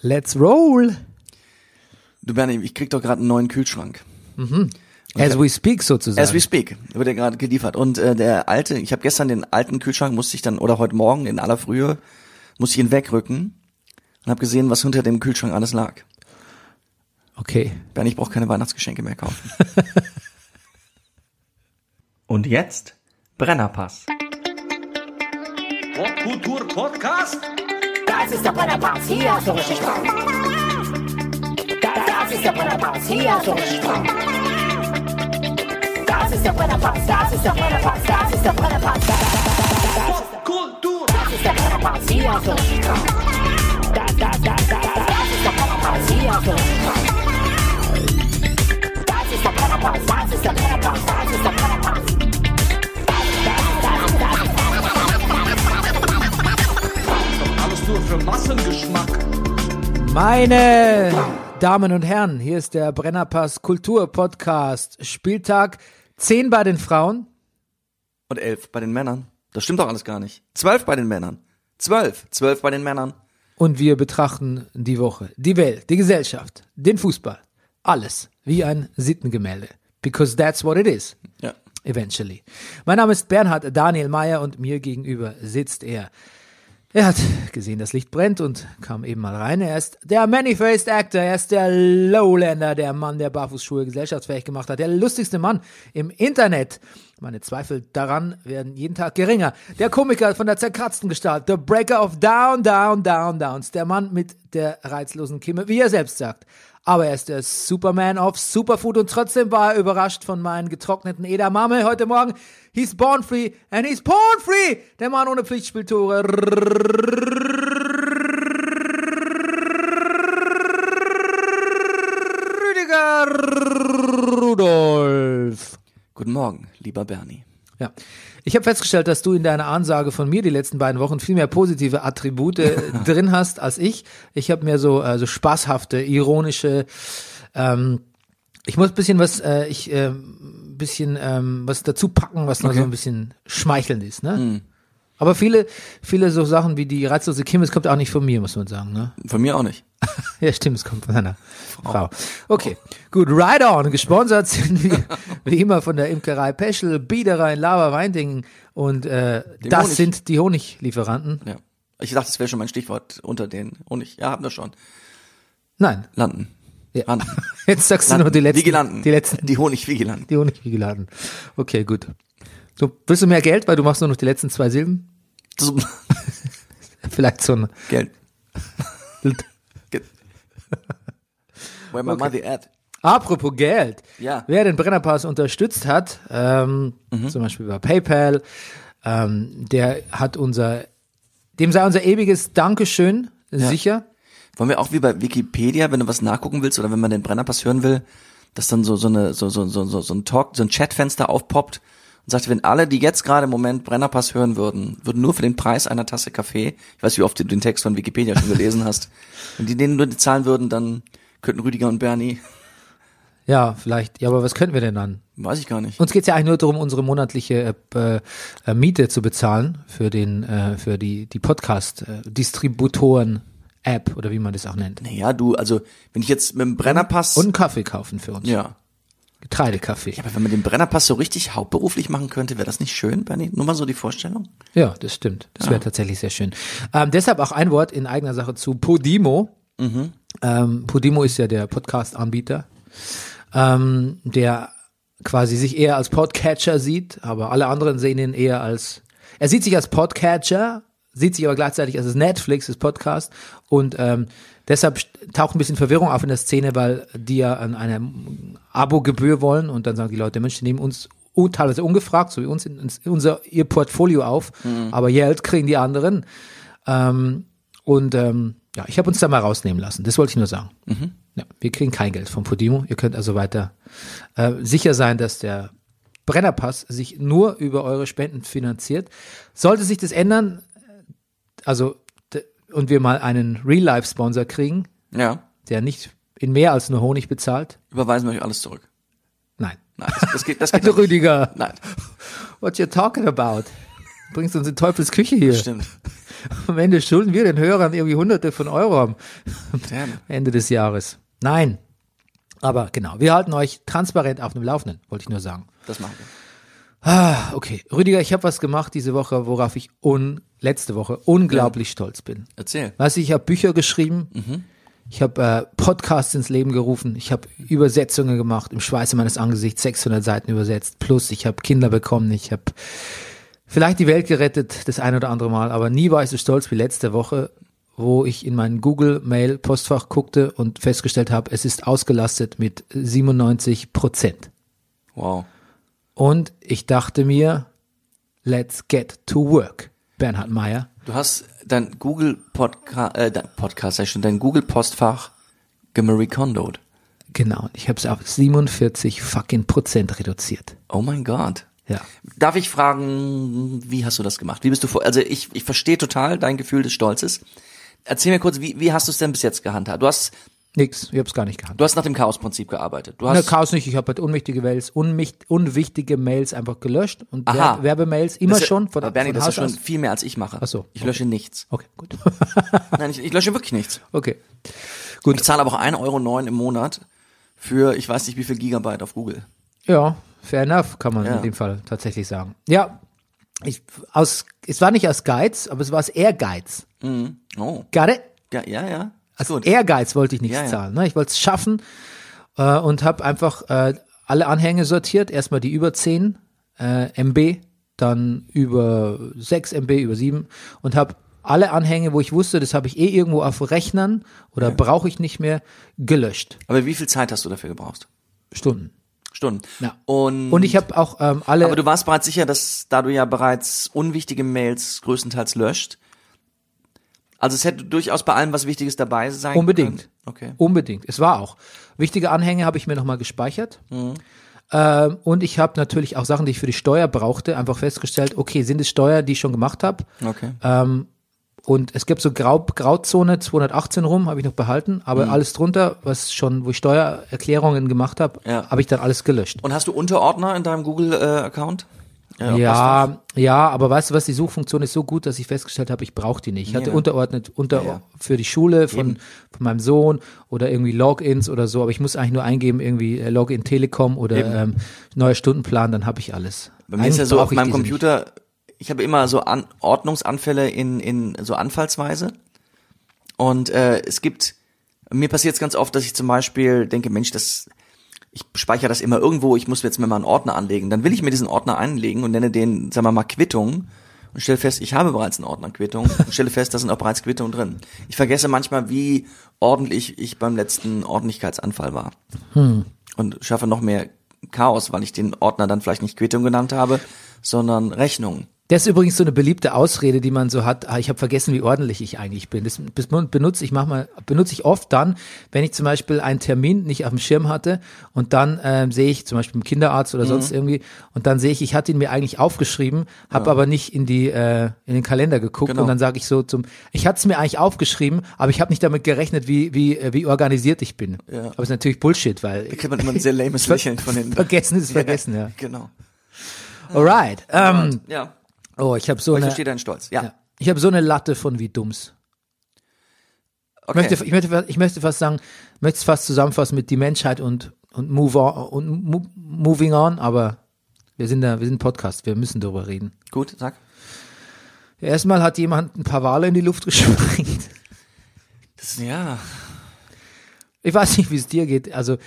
Let's roll. Du Bernie, ich krieg doch gerade einen neuen Kühlschrank. As we speak sozusagen. As we speak, wird ja gerade geliefert. Und äh, der alte, ich habe gestern den alten Kühlschrank, musste ich dann, oder heute Morgen in aller Frühe, musste ich ihn wegrücken und habe gesehen, was hinter dem Kühlschrank alles lag. okay. Bernie, ich brauche keine Weihnachtsgeschenke mehr kaufen. Und jetzt Brennerpass. Popkultur Podcast? Das ist der Brennerpass, hier hast du richtig Spaß. Das, das ist der Brennerpass, hier hast du richtig Spaß. Das ist der Brennerpass, das ist der Brennerpass, das ist der Brennerpass. Das, Popkultur! das ist der Brennerpass, hier hast du richtig Spaß. Das, das, das, das, das ist der Brennerpass, hier hast du richtig Spaß. Das ist der Brennerpass, das ist der Brennerpass, das ist der Brennerpass. Alles nur für Massengeschmack. Meine Damen und Herren, hier ist der Brennerpass Kultur Podcast. Spieltag 10 bei den Frauen. Und elf bei den Männern. Das stimmt doch alles gar nicht. Zwölf bei den Männern. Zwölf. Zwölf bei den Männern. Und wir betrachten die Woche, die Welt, die Gesellschaft, den Fußball. Alles wie ein Sittengemälde. Because that's what it is. Ja. Eventually. Mein Name ist Bernhard Daniel Mayer und mir gegenüber sitzt er. Er hat gesehen, das Licht brennt und kam eben mal rein. Er ist der Many-Faced Actor, er ist der Lowlander, der Mann, der Barfußschuhe gesellschaftsfähig gemacht hat, der lustigste Mann im Internet. Meine Zweifel daran werden jeden Tag geringer. Der Komiker von der zerkratzten Gestalt, the Breaker of Down, Down, Down, Downs, der Mann mit der reizlosen Kimme, wie er selbst sagt. Aber er ist der Superman of Superfood und trotzdem war er überrascht von meinen getrockneten Edamame heute Morgen. He's born free and he's porn free. Der Mann ohne Pflichtspieltore. Rüdiger Rudolf. Guten Morgen, lieber Bernie. Ja. Ich habe festgestellt, dass du in deiner Ansage von mir die letzten beiden Wochen viel mehr positive Attribute drin hast als ich. Ich habe mehr so also spaßhafte, ironische. Ähm, ich muss bisschen was, äh, ich äh, bisschen ähm, was dazu packen, was noch Okay. so ein bisschen schmeichelnd ist. Ne? Aber viele, viele so Sachen wie die reizlose Kim, es kommt auch nicht von mir, muss man sagen. Ne? Von mir auch nicht. Ja, stimmt, es kommt von einer Frau. Okay, gut, right on. Gesponsert sind wir wie immer von der Imkerei Peschel, Biederei Lava Weindingen und äh, das Honig. sind die Honiglieferanten. Ja. Ich dachte, das wäre schon mein Stichwort unter den Honig. Ja, haben wir schon. Nein, Landen. ja. Landen. jetzt sagst du Landen. nur die letzten. Vigilanten. Die letzten, Die Honigvigilanten. die Honigvigilanten. Okay, gut. So, willst du mehr Geld, weil du machst nur noch die letzten zwei Silben? So, Vielleicht so ein Geld. Ge- Where my money at? Apropos Geld. Ja. Wer den Brennerpass unterstützt hat, ähm, Mhm. zum Beispiel bei PayPal, ähm, der hat unser, dem sei unser ewiges Dankeschön sicher. Wollen wir auch wie bei Wikipedia, wenn du was nachgucken willst oder wenn man den Brennerpass hören will, dass dann so, so eine, so, so, so, so, so ein Talk, so ein Chatfenster aufpoppt und sagt, wenn alle, die jetzt gerade im Moment Brennerpass hören würden, würden nur für den Preis einer Tasse Kaffee, ich weiß, wie oft du den Text von Wikipedia schon gelesen hast, wenn die den nur zahlen würden, dann könnten Rüdiger und Bernie, Ja, vielleicht. Ja, aber was könnten wir denn dann? weiß ich gar nicht. Uns geht's ja eigentlich nur darum, unsere monatliche äh, äh, Miete zu bezahlen für den, äh, für die, die Podcast-Distributoren-App oder wie man das auch nennt. Naja, du, also, wenn ich jetzt mit dem Brennerpass, Und einen Kaffee kaufen für uns. ja. Getreidekaffee. Aber wenn man den Brennerpass so richtig hauptberuflich machen könnte, wäre das nicht schön, Bernie? Nur mal so die Vorstellung? Ja, das stimmt. Das wäre tatsächlich sehr schön. Ähm, deshalb auch ein Wort in eigener Sache zu Podimo. Ähm, Podimo ist ja der Podcast-Anbieter, ähm, der quasi sich eher als Podcatcher sieht, aber alle anderen sehen ihn eher als, er sieht sich als Podcatcher, sieht sich aber gleichzeitig als das Netflix des Podcasts und ähm, deshalb taucht ein bisschen Verwirrung auf in der Szene, weil die ja an eine Abo-Gebühr wollen und dann sagen die Leute, Mensch, die nehmen uns un- teilweise ungefragt, so wie uns in, in unser ihr Portfolio auf, aber Geld kriegen die anderen. Ähm, und ähm, ja, ich habe uns da mal rausnehmen lassen. Das wollte ich nur sagen. Ja, wir kriegen kein Geld von Podimo. Ihr könnt also weiter äh, sicher sein, dass der Brennerpass sich nur über eure Spenden finanziert. Sollte sich das ändern, also d- und wir mal einen Real-Life-Sponsor kriegen, Ja. der nicht in mehr als nur Honig bezahlt, Überweisen wir euch alles zurück. nein. Nein, das, das geht, das geht Also nicht. Rüdiger, Nein, what you talking about? Bringst uns in Teufels Küche hier. stimmt. am Ende schulden wir den Hörern irgendwie hunderte von Euro am Damn. Ende des Jahres. Nein. Aber genau, wir halten euch transparent auf dem Laufenden, wollte ich nur sagen. Das machen wir. Ah, okay. Rüdiger, ich habe was gemacht diese Woche, worauf ich un letzte Woche unglaublich stolz bin. Erzähl. Weißt du, ich habe Bücher geschrieben, ich habe äh, Podcasts ins Leben gerufen, ich habe Übersetzungen gemacht, im Schweiße meines Angesichts 600 Seiten übersetzt, plus ich habe Kinder bekommen, ich habe vielleicht die Welt gerettet, das ein oder andere Mal, aber nie war ich so stolz wie letzte Woche, wo ich in mein Google-Mail-Postfach guckte und festgestellt habe, es ist ausgelastet mit 97 Prozent. Wow. Und ich dachte mir, let's get to work, Bernhard Meyer. Du hast dein Google Podcast, äh, dein Podcast, schon, dein Google Postfach gemarie Kondoed. Genau, ich habe es auf 47 fucking Prozent reduziert. Oh mein Gott. Ja. Darf ich fragen, wie hast du das gemacht? Wie bist du vor, also ich, ich verstehe total dein Gefühl des Stolzes. Erzähl mir kurz, wie, wie hast du es denn bis jetzt gehandhabt? Du hast, Nix, ich hab's gar nicht gehabt. du hast nach dem Chaos-Prinzip gearbeitet. Du Na, hast, Chaos nicht, ich habe halt unwichtige Mails, unwicht, unwichtige Mails einfach gelöscht und Aha. Werbe- Werbemails immer Das schon von, aber Bernie, von das ist schon aus. viel mehr als ich mache. Ach so, Ich lösche nichts. Okay, gut. Nein, ich, ich lösche wirklich nichts. okay. Ich zahle aber auch 1,09 Euro im Monat für, ich weiß nicht wie viel Gigabyte auf Google. Ja, fair enough, kann man Ja. in dem Fall tatsächlich sagen. Ja, ich, aus, es war nicht aus Geiz, aber es war aus Ehrgeiz. Oh. Got it? Ja, ja, ja. Aus gut. Ehrgeiz wollte ich nichts Ja, ja. zahlen. Ne? Ich wollte es schaffen äh, und habe einfach äh, alle Anhänge sortiert. Erstmal die über 10 äh, MB, dann über 6 MB, über 7 und habe alle Anhänge, wo ich wusste, das habe ich eh irgendwo auf Rechnern oder brauche ich nicht mehr, gelöscht. Aber wie viel Zeit hast du dafür gebraucht? Stunden. Stunden. Ja. Und, Und ich habe auch ähm, alle. aber du warst bereits sicher, dass da du ja bereits unwichtige Mails größtenteils löscht. Also es hätte durchaus bei allem was Wichtiges dabei sein Unbedingt. können. Okay. Unbedingt. Es war auch. Wichtige Anhänge habe ich mir nochmal gespeichert. Mhm. Ähm, und ich habe natürlich auch Sachen, die ich für die Steuer brauchte, einfach festgestellt, okay, sind es Steuer, die ich schon gemacht habe? Okay. Ähm, und es gibt so Grau, Grauzone 218 rum, habe ich noch behalten, aber Mhm. alles drunter, was schon, wo ich Steuererklärungen gemacht habe, Ja. habe ich dann alles gelöscht. Und hast du Unterordner in deinem Google-Account? Ja, ja, aber weißt du was, die Suchfunktion ist so gut, dass ich festgestellt habe, ich brauche die nicht. Ich hatte Ja. unterordnet unter Ja, ja. für die Schule von, von meinem Sohn oder irgendwie Logins oder so, aber ich muss eigentlich nur eingeben, irgendwie äh, Login Telekom oder Eben. ähm, neuer Stundenplan, dann habe ich alles. Bei mir ist ja Eigentlich so auf meinem Computer, ich habe immer so An Ordnungsanfälle in, in so Anfallsweise. Und äh, es gibt, mir passiert es ganz oft, dass ich zum Beispiel denke, Mensch, das, ich speichere das immer irgendwo, ich muss jetzt mir mal einen Ordner anlegen. Dann will ich mir diesen Ordner einlegen und nenne den, sagen wir mal, Quittung und stelle fest, ich habe bereits einen Ordner Quittung und stelle fest, da sind auch bereits Quittungen drin. Ich vergesse manchmal, wie ordentlich ich beim letzten Ordentlichkeitsanfall war. Und schaffe noch mehr Chaos, weil ich den Ordner dann vielleicht nicht Quittung genannt habe, sondern Rechnung. Das ist übrigens so eine beliebte Ausrede, die man so hat. Ah, ich habe vergessen, wie ordentlich ich eigentlich bin. Das benutze ich manchmal, benutze ich oft dann, wenn ich zum Beispiel einen Termin nicht auf dem Schirm hatte und dann ähm, sehe ich zum Beispiel im Kinderarzt Mhm. oder sonst irgendwie und dann sehe ich, ich hatte ihn mir eigentlich aufgeschrieben, habe aber nicht in die äh, in den Kalender geguckt Genau. und dann sage ich so zum, ich hatte es mir eigentlich aufgeschrieben, aber ich habe nicht damit gerechnet, wie wie äh, wie organisiert ich bin. Ja. Aber es ist natürlich Bullshit, weil Da kriegt man immer ein sehr lames Lächeln von den. vergessen ist vergessen, ja. Genau. Alright. Ähm, Ja. Oh, ich habe so Ich eine verstehe deinen Stolz. Ja. ja. Ich habe so eine Latte von wie dumms. Ich, Okay. möchte, ich, möchte, ich möchte fast sagen, ich möchte es fast zusammenfassen mit die Menschheit und, und, move on, und mo, moving on, aber wir sind da, wir sind Podcast, wir müssen darüber reden. Gut, sag. Erstmal hat jemand ein paar Wale in die Luft gesprengt. Das, ja. Ich weiß nicht, wie es dir geht. Also,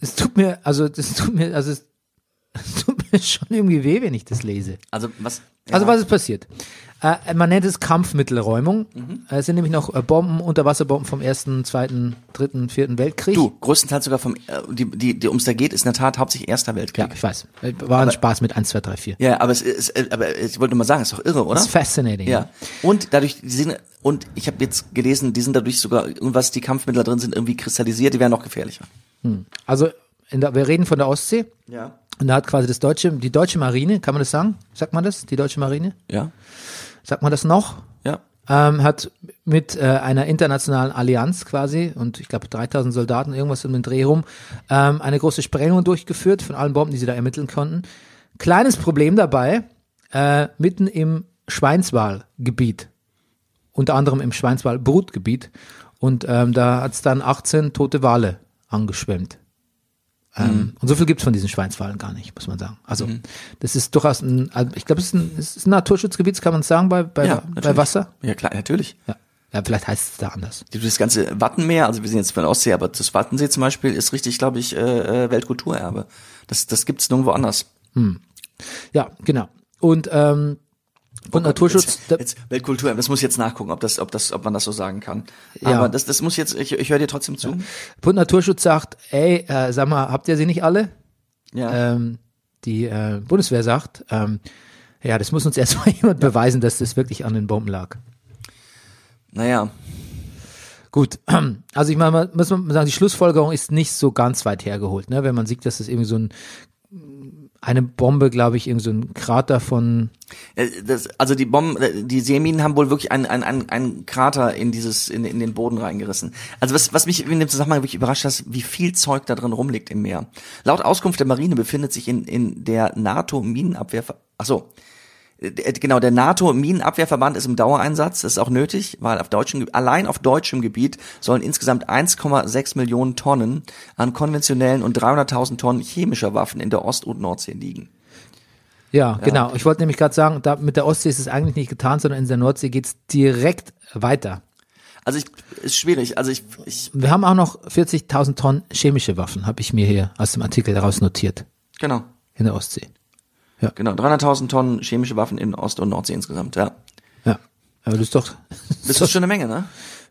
es tut mir, also, das tut mir, also, es, es tut mir schon irgendwie weh, wenn ich das lese. Also was? Ja. Also was ist passiert? Äh, man nennt es Kampfmittelräumung. Mhm. Äh, Es sind nämlich noch äh, Bomben, Unterwasserbomben vom ersten, zweiten, dritten, vierten Weltkrieg. Du, größtenteils sogar vom, äh, die, die, die ums da geht, ist in der Tat hauptsächlich Erster Ja, Weltkrieg. ich weiß. War ein Spaß mit 1, 2, 3, 4. Ja, aber es ist, aber ich wollte nur mal sagen, ist doch irre, oder? Das ist fascinating. Ja. Und dadurch, die sind, und ich habe jetzt gelesen, die sind dadurch sogar, irgendwas, die Kampfmittel da drin sind, irgendwie kristallisiert, die werden noch gefährlicher. Also, in der, wir reden von der Ostsee. Ja. Und da hat quasi das deutsche, die deutsche Marine, kann man das sagen? Sagt man das? Die deutsche Marine? Ja. Sagt man das noch? Ja. Ähm, hat mit äh, einer internationalen Allianz quasi und ich glaube 3000 Soldaten, irgendwas um den Dreh rum, ähm, eine große Sprengung durchgeführt von allen Bomben, die sie da ermitteln konnten. Kleines Problem dabei, äh, mitten im Schweinswalgebiet unter anderem im Schweinswald Brutgebiet und ähm, da hat es dann 18 tote Wale angeschwemmt. Ähm, Und so viel gibt's von diesen Schweinswalen gar nicht, muss man sagen. Also das ist durchaus ein, also ich glaube, es ist ein, es ist ein Naturschutzgebiet, kann man sagen, bei, bei, Ja, bei. Wasser. Ja, klar, natürlich. Ja. ja, vielleicht heißt es da anders. Das ganze Wattenmeer, also wir sind jetzt von der Ostsee, aber das Wattensee zum Beispiel ist richtig, glaube ich, äh, äh, Weltkulturerbe. Das, das gibt's nirgendwo anders. Ja, genau. Und ähm, und Naturschutz, Jetzt, jetzt Weltkulturerbe, das muss jetzt nachgucken, ob das, ob das, ob man das so sagen kann. Ja. Aber das, das muss jetzt, ich, ich höre dir trotzdem zu. Bund Naturschutz sagt, ey, äh, sag mal, habt ihr sie nicht alle? Ja. Ähm, die äh, Bundeswehr sagt, ähm, ja, das muss uns erstmal jemand beweisen, dass das wirklich an den Bomben lag. Naja, Gut, also ich meine, muss man sagen, die Schlussfolgerung ist nicht so ganz weit hergeholt, ne? Wenn man sieht, dass das irgendwie so ein eine Bombe, glaube ich, irgendwie so Krater von Äh, Das, also die Bomben, äh, die Seeminen haben wohl wirklich einen, einen, einen, Krater in dieses, in, in den Boden reingerissen. Also was, was mich in dem Zusammenhang wirklich überrascht hat, wie viel Zeug da drin rumliegt im Meer. Laut Auskunft der Marine befindet sich in, in der NATO-Minenabwehr, ach so, genau, der NATO-Minenabwehrverband ist im Dauereinsatz, das ist auch nötig, weil auf deutschem, allein auf deutschem Gebiet sollen insgesamt 1,6 Millionen Tonnen an konventionellen und 300.000 Tonnen chemischer Waffen in der Ost- und Nordsee liegen. Ja, genau. Ich wollte nämlich gerade sagen, da mit der Ostsee ist es eigentlich nicht getan, sondern in der Nordsee geht's direkt weiter. Also ich, ist schwierig, also ich, ich, Wir haben auch noch 40.000 Tonnen chemische Waffen, habe ich mir hier aus dem Artikel daraus notiert, genau. in der Ostsee. Genau, 300.000 Tonnen chemische Waffen in Ost- und Nordsee insgesamt, ja. Ja, aber das ist doch, Das ist schon eine Menge, ne?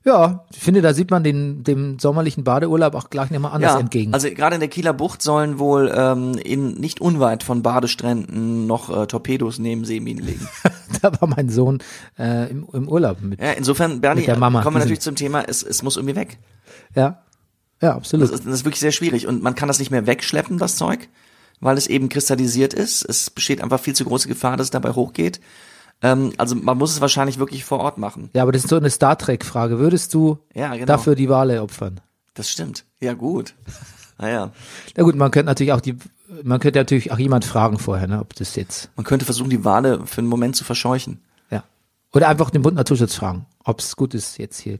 ja, ich finde, da sieht man den, dem sommerlichen Badeurlaub auch gleich nochmal anders Ja, entgegen. also gerade in der Kieler Bucht sollen wohl ähm, in nicht unweit von Badestränden noch äh, Torpedos neben Seeminen liegen. da war mein Sohn äh, im, im Urlaub mit. Ja, insofern, Bernie, der Mama. kommen wir natürlich zum Thema, es, es muss irgendwie weg. Ja, ja, absolut. Das ist, das ist wirklich sehr schwierig und man kann das nicht mehr wegschleppen, das Zeug, weil es eben kristallisiert ist. Es besteht einfach viel zu große Gefahr, dass es dabei hochgeht. Ähm, also man muss es wahrscheinlich wirklich vor Ort machen. ja, aber das ist so eine Star Trek-Frage. Würdest du Ja, genau. dafür die Wale opfern? Das stimmt. Ja, gut. Naja. Na gut, man könnte natürlich auch die, man könnte natürlich auch jemand fragen vorher, ne, ob das jetzt, Man könnte versuchen, die Wale für einen Moment zu verscheuchen. ja. Oder einfach den Bund Naturschutz fragen, ob es gut ist, jetzt hier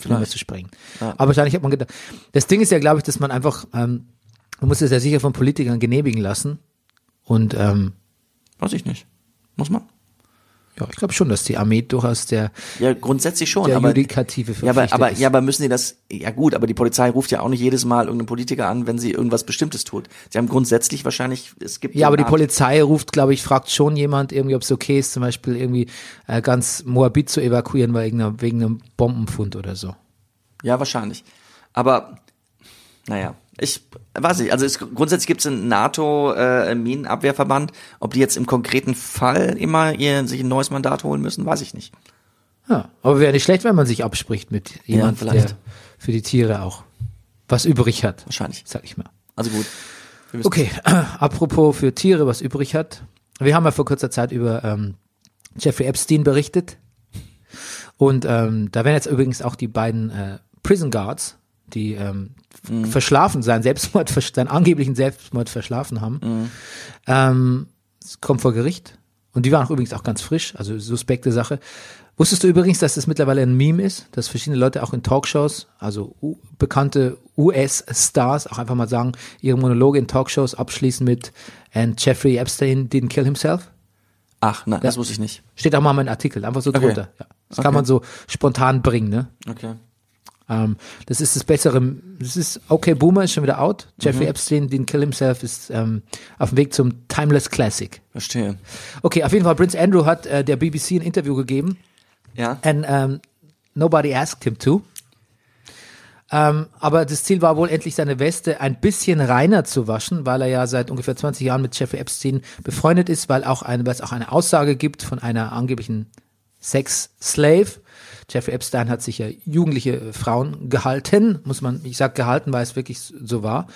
Vielleicht. zu sprengen. Ja. Aber wahrscheinlich hat man gedacht, das Ding ist ja, glaube ich, dass man einfach, ähm, man muss es ja sicher von Politikern genehmigen lassen. Und ähm, Weiß ich nicht. Muss man? ja, ich glaube schon, dass die Armee durchaus der, Ja, grundsätzlich schon. der aber, Judikative ja, aber, aber, ist. ja, aber müssen die das, ja gut, aber die Polizei ruft ja auch nicht jedes Mal irgendeinen Politiker an, wenn sie irgendwas Bestimmtes tut. Sie haben grundsätzlich wahrscheinlich, es gibt. Ja, aber die Art- Polizei ruft, glaube ich, fragt schon jemand irgendwie, ob es okay ist, zum Beispiel irgendwie äh, ganz Moabit zu evakuieren wegen, einer, wegen einem Bombenfund oder so. Ja, wahrscheinlich. Aber, naja, ich weiß nicht, also es, grundsätzlich gibt es einen NATO-Minenabwehrverband. Ob die jetzt im konkreten Fall immer ihr, sich ein neues Mandat holen müssen, weiß ich nicht. Ja, aber wäre nicht schlecht, wenn man sich abspricht mit jemand, vielleicht. der für die Tiere auch was übrig hat, Wahrscheinlich. sag ich mal. Also gut. Okay, apropos für Tiere was übrig hat. Wir haben ja vor kurzer Zeit über ähm, Jeffrey Epstein berichtet. Und ähm, da werden jetzt übrigens auch die beiden äh, Prison Guards, die ähm, Mhm. verschlafen sein Selbstmord, seinen angeblichen Selbstmord verschlafen haben, Mhm. ähm, es kommt vor Gericht. Und die waren auch übrigens auch ganz frisch, also suspekte Sache. Wusstest du übrigens, dass das mittlerweile ein Meme ist, dass verschiedene Leute auch in Talkshows, also bekannte US-Stars, auch einfach mal sagen, ihre Monologe in Talkshows abschließen mit And Jeffrey Epstein didn't kill himself? Ach, nein, das wusste ich nicht. Steht auch mal in meinem Artikel, einfach so Okay. drunter. Ja. Das kann Okay. man so spontan bringen, ne? Okay. Ähm, das ist das bessere, das ist, okay, Boomer ist schon wieder out. Jeffrey Epstein didn't kill himself ist ähm, auf dem Weg zum Timeless Classic. Verstehe. Okay, auf jeden Fall, Prince Andrew hat äh, der BBC ein Interview gegeben Ja. and um, nobody asked him to. Ähm, aber das Ziel war wohl endlich seine Weste ein bisschen reiner zu waschen, weil er ja seit ungefähr 20 Jahren mit Jeffrey Epstein befreundet ist, weil auch eine, weil es auch eine Aussage gibt von einer angeblichen Sex-Slave. Jeffrey Epstein hat sich ja jugendliche Frauen gehalten, muss man, ich sag gehalten, weil es wirklich so war.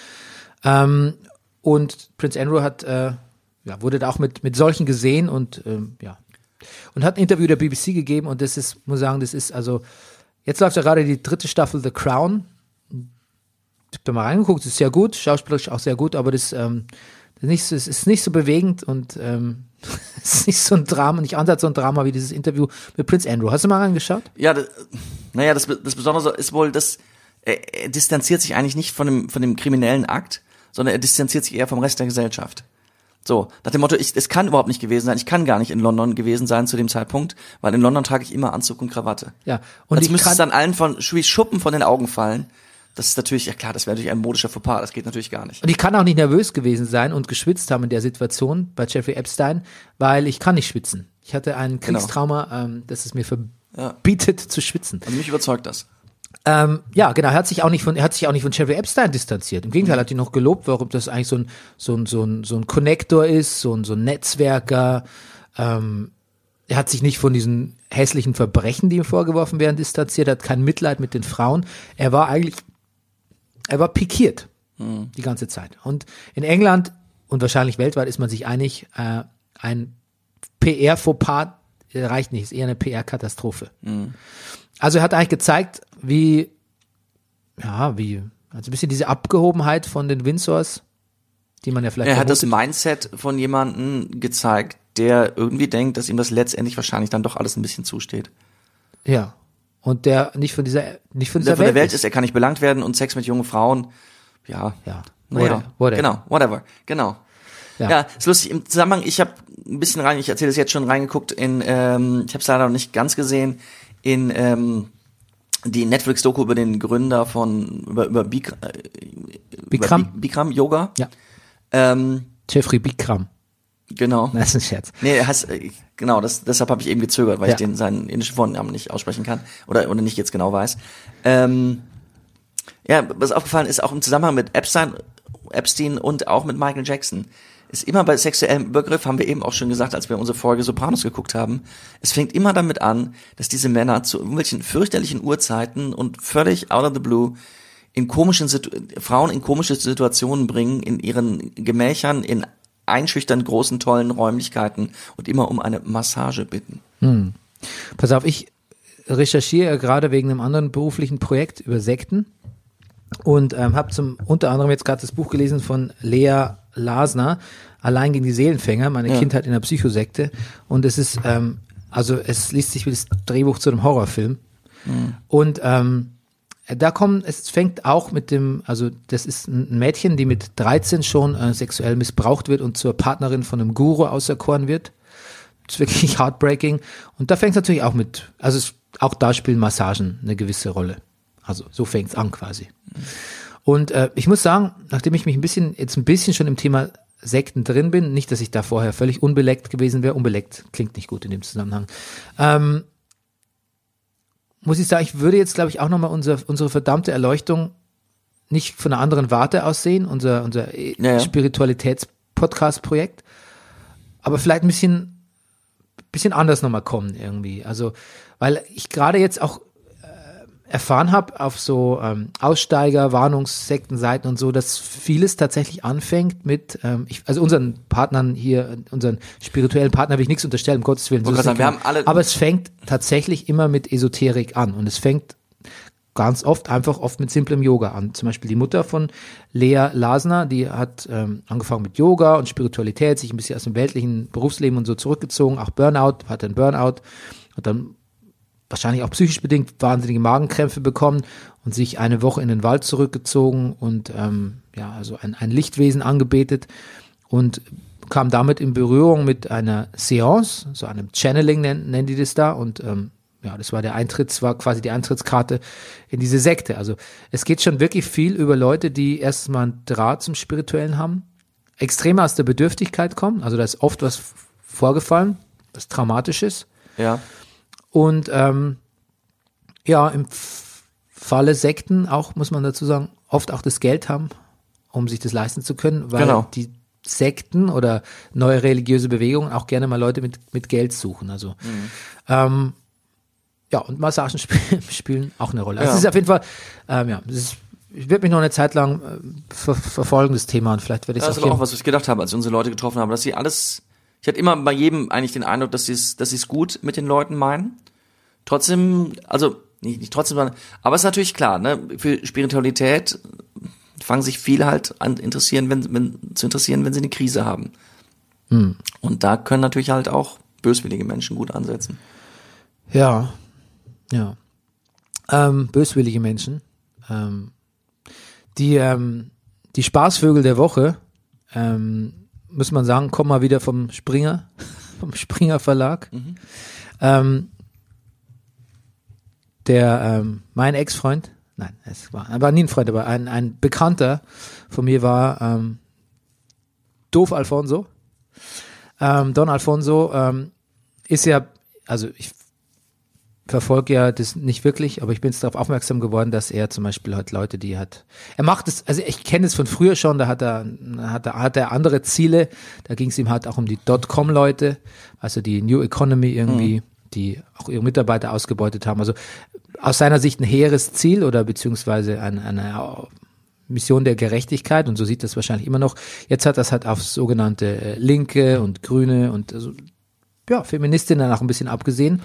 Ähm, und Prince Andrew hat, äh, ja, wurde da auch mit, mit solchen gesehen und ähm, ja. Und hat ein Interview der BBC gegeben und das ist, muss sagen, das ist also, jetzt läuft ja gerade die dritte Staffel The Crown. Ich hab da mal reingeguckt, das ist sehr gut, schauspielerisch auch sehr gut, aber das, ähm, Nicht so, es ist nicht so bewegend und ähm, es ist nicht so ein Drama, nicht ansatz so ein Drama wie dieses Interview mit Prince Andrew. Hast du mal angeschaut? Ja, das, naja, das, das Besondere ist wohl, dass er, er distanziert sich eigentlich nicht von dem, von dem kriminellen Akt, sondern er distanziert sich eher vom Rest der Gesellschaft. So, nach dem Motto, ich, es kann überhaupt nicht gewesen sein, ich kann gar nicht in London gewesen sein zu dem Zeitpunkt, weil in London trage ich immer Anzug und Krawatte. Ja. Und Jetzt ich müsste kann- es dann allen von Schuppen von den Augen fallen. Das ist natürlich, ja klar, das wäre natürlich ein modischer Fauxpas, das geht natürlich gar nicht. Und ich kann auch nicht nervös gewesen sein und geschwitzt haben in der Situation bei Jeffrey Epstein, weil ich kann nicht schwitzen. Ich hatte ein Genau. Kriegstrauma, ähm, das es mir verbietet zu schwitzen. Und mich überzeugt das. Ähm, ja, genau. Er hat sich auch nicht von, er hat sich auch nicht von Jeffrey Epstein distanziert. Im Gegenteil, er hat ihn noch gelobt, warum das eigentlich so ein, so ein, so ein, so ein Connector ist, so ein, so ein Netzwerker. Ähm, er hat sich nicht von diesen hässlichen Verbrechen, die ihm vorgeworfen werden, distanziert, er hat kein Mitleid mit den Frauen. Er war eigentlich, er war pikiert die ganze Zeit. Und in England und wahrscheinlich weltweit ist man sich einig, äh, ein PR-Fauxpas reicht nicht, ist eher eine PR-Katastrophe. Also er hat eigentlich gezeigt, wie, ja, wie, also ein bisschen diese Abgehobenheit von den Windsors, die man ja vielleicht Er hat das vermutet. Mindset von jemandem gezeigt, der irgendwie denkt, dass ihm das letztendlich wahrscheinlich dann doch alles ein bisschen zusteht. ja. Und der nicht von dieser, nicht von dieser der Welt ist. ist, er kann nicht belangt werden und Sex mit jungen Frauen, ja. Ja. Naja, Whatever, whatever. genau, whatever, genau. Ja. Ja, ist lustig. Im Zusammenhang, ich habe ein bisschen rein, ich erzähle es jetzt schon reingeguckt in, ähm, ich habe es leider noch nicht ganz gesehen, in ähm, die Netflix-Doku über den Gründer von über über Bik äh, Bikram? über Bi- Bikram Yoga. Ja. Ähm, Jeffrey Bikram. Genau. Das ist Scherz. Nee, heißt, äh, genau, das, deshalb habe ich eben gezögert, weil Ja. ich den seinen indischen Vornamen nicht aussprechen kann oder oder nicht jetzt genau weiß. Ähm, ja, was aufgefallen ist, auch im Zusammenhang mit Epstein, Epstein und auch mit Michael Jackson, ist immer bei sexuellem Übergriff, haben wir eben auch schon gesagt, als wir unsere Folge Sopranos geguckt haben, es fängt immer damit an, dass diese Männer zu irgendwelchen fürchterlichen Uhrzeiten und völlig out of the blue in komischen Situ Frauen in komische Situationen bringen, in ihren Gemächern, in einschüchtern großen, tollen Räumlichkeiten und immer um eine Massage bitten. Pass auf, ich recherchiere ja gerade wegen einem anderen beruflichen Projekt über Sekten und ähm, habe zum unter anderem jetzt gerade das Buch gelesen von Lea Lasner, Allein gegen die Seelenfänger, meine Kindheit in der Psychosekte. Und es ist, ähm, also es liest sich wie das Drehbuch zu einem Horrorfilm. Und ähm, da kommen, es fängt auch mit dem, also das ist ein Mädchen, die mit 13 schon äh, sexuell missbraucht wird und zur Partnerin von einem Guru auserkoren wird. Das ist wirklich heartbreaking. Und da fängt es natürlich auch mit, also es, auch da spielen Massagen eine gewisse Rolle. Also so fängt es an quasi. Und äh, ich muss sagen, nachdem ich mich ein bisschen, jetzt ein bisschen schon im Thema Sekten drin bin, nicht, dass ich da vorher völlig unbeleckt gewesen wäre, unbeleckt klingt nicht gut in dem Zusammenhang, ähm, muss ich sagen, ich würde jetzt, glaube ich, auch nochmal unser, unsere verdammte Erleuchtung nicht von einer anderen Warte aussehen, unser, unser äh, Ja, ja. Spiritualitäts-Podcast-Projekt, aber vielleicht ein bisschen, bisschen anders nochmal kommen irgendwie. Also, weil ich gerade jetzt auch äh, erfahren habe auf so ähm, Aussteiger, Warnungssektenseiten und so, dass vieles tatsächlich anfängt mit, ähm, ich, also unseren Partnern hier, unseren spirituellen Partner will ich nichts unterstellen, um Gottes Willen. so sagen, wir haben alle- aber es fängt tatsächlich immer mit Esoterik an und es fängt ganz oft einfach oft mit simplem Yoga an. Zum Beispiel die Mutter von Lea Lasner, die hat ähm, angefangen mit Yoga und Spiritualität, sich ein bisschen aus dem weltlichen Berufsleben und so zurückgezogen, auch Burnout, hatte einen Burnout, hat dann wahrscheinlich auch psychisch bedingt wahnsinnige Magenkrämpfe bekommen und sich eine Woche in den Wald zurückgezogen und ähm, ja, also ein, ein Lichtwesen angebetet und kam damit in Berührung mit einer Seance, so einem Channeling nennen, nennen die das da und ähm, ja, das war der Eintritts, war quasi die Eintrittskarte in diese Sekte. Also es geht schon wirklich viel über Leute, die erstmal einen Draht zum Spirituellen haben, extrem aus der Bedürftigkeit kommen, also da ist oft was vorgefallen, was Traumatisches. Ja. Und ähm, ja, im Falle Sekten auch, muss man dazu sagen, oft auch das Geld haben, um sich das leisten zu können, weil Genau. die Sekten oder neue religiöse Bewegungen auch gerne mal Leute mit, mit Geld suchen. Also ähm, ja, und Massagen spielen, spielen auch eine Rolle. Also Ja. es ist auf jeden Fall, ähm, ja, es ist, ich werde mich noch eine Zeit lang äh, ver verfolgen, das Thema, und vielleicht werde ich Das es ist auch was, was ich gedacht habe, als ich unsere Leute getroffen habe, dass sie alles, ich hatte immer bei jedem eigentlich den Eindruck, dass sie es, dass sie es gut mit den Leuten meinen. Trotzdem, also nicht, nicht trotzdem, sondern, aber es ist natürlich klar, ne, für Spiritualität fangen sich viele halt an interessieren, wenn, wenn zu interessieren, wenn sie eine Krise haben. Und da können natürlich halt auch böswillige Menschen gut ansetzen. Ja, ja. Ähm, böswillige Menschen. Ähm, die, ähm, die Spaßvögel der Woche, ähm, muss man sagen, kommen mal wieder vom Springer, vom Springer Verlag. Ähm, der, ähm, mein Ex-Freund, nein, es war, er war nie ein Freund, aber ein, ein Bekannter von mir war ähm, Doof Alfonso. Ähm, Don Alfonso ähm, ist ja, also ich verfolge ja das nicht wirklich, aber ich bin jetzt darauf aufmerksam geworden, dass er zum Beispiel hat Leute, die hat, er macht es, also ich kenne es von früher schon, da hat er, hat er, hat er andere Ziele, da ging es ihm halt auch um die Dotcom-Leute, also die New Economy irgendwie, die auch ihre Mitarbeiter ausgebeutet haben, also aus seiner Sicht ein hehres Ziel oder beziehungsweise eine, eine Mission der Gerechtigkeit und so sieht das wahrscheinlich immer noch. Jetzt hat das halt auf sogenannte äh, Linke und Grüne und also, ja, Feministinnen auch ein bisschen abgesehen.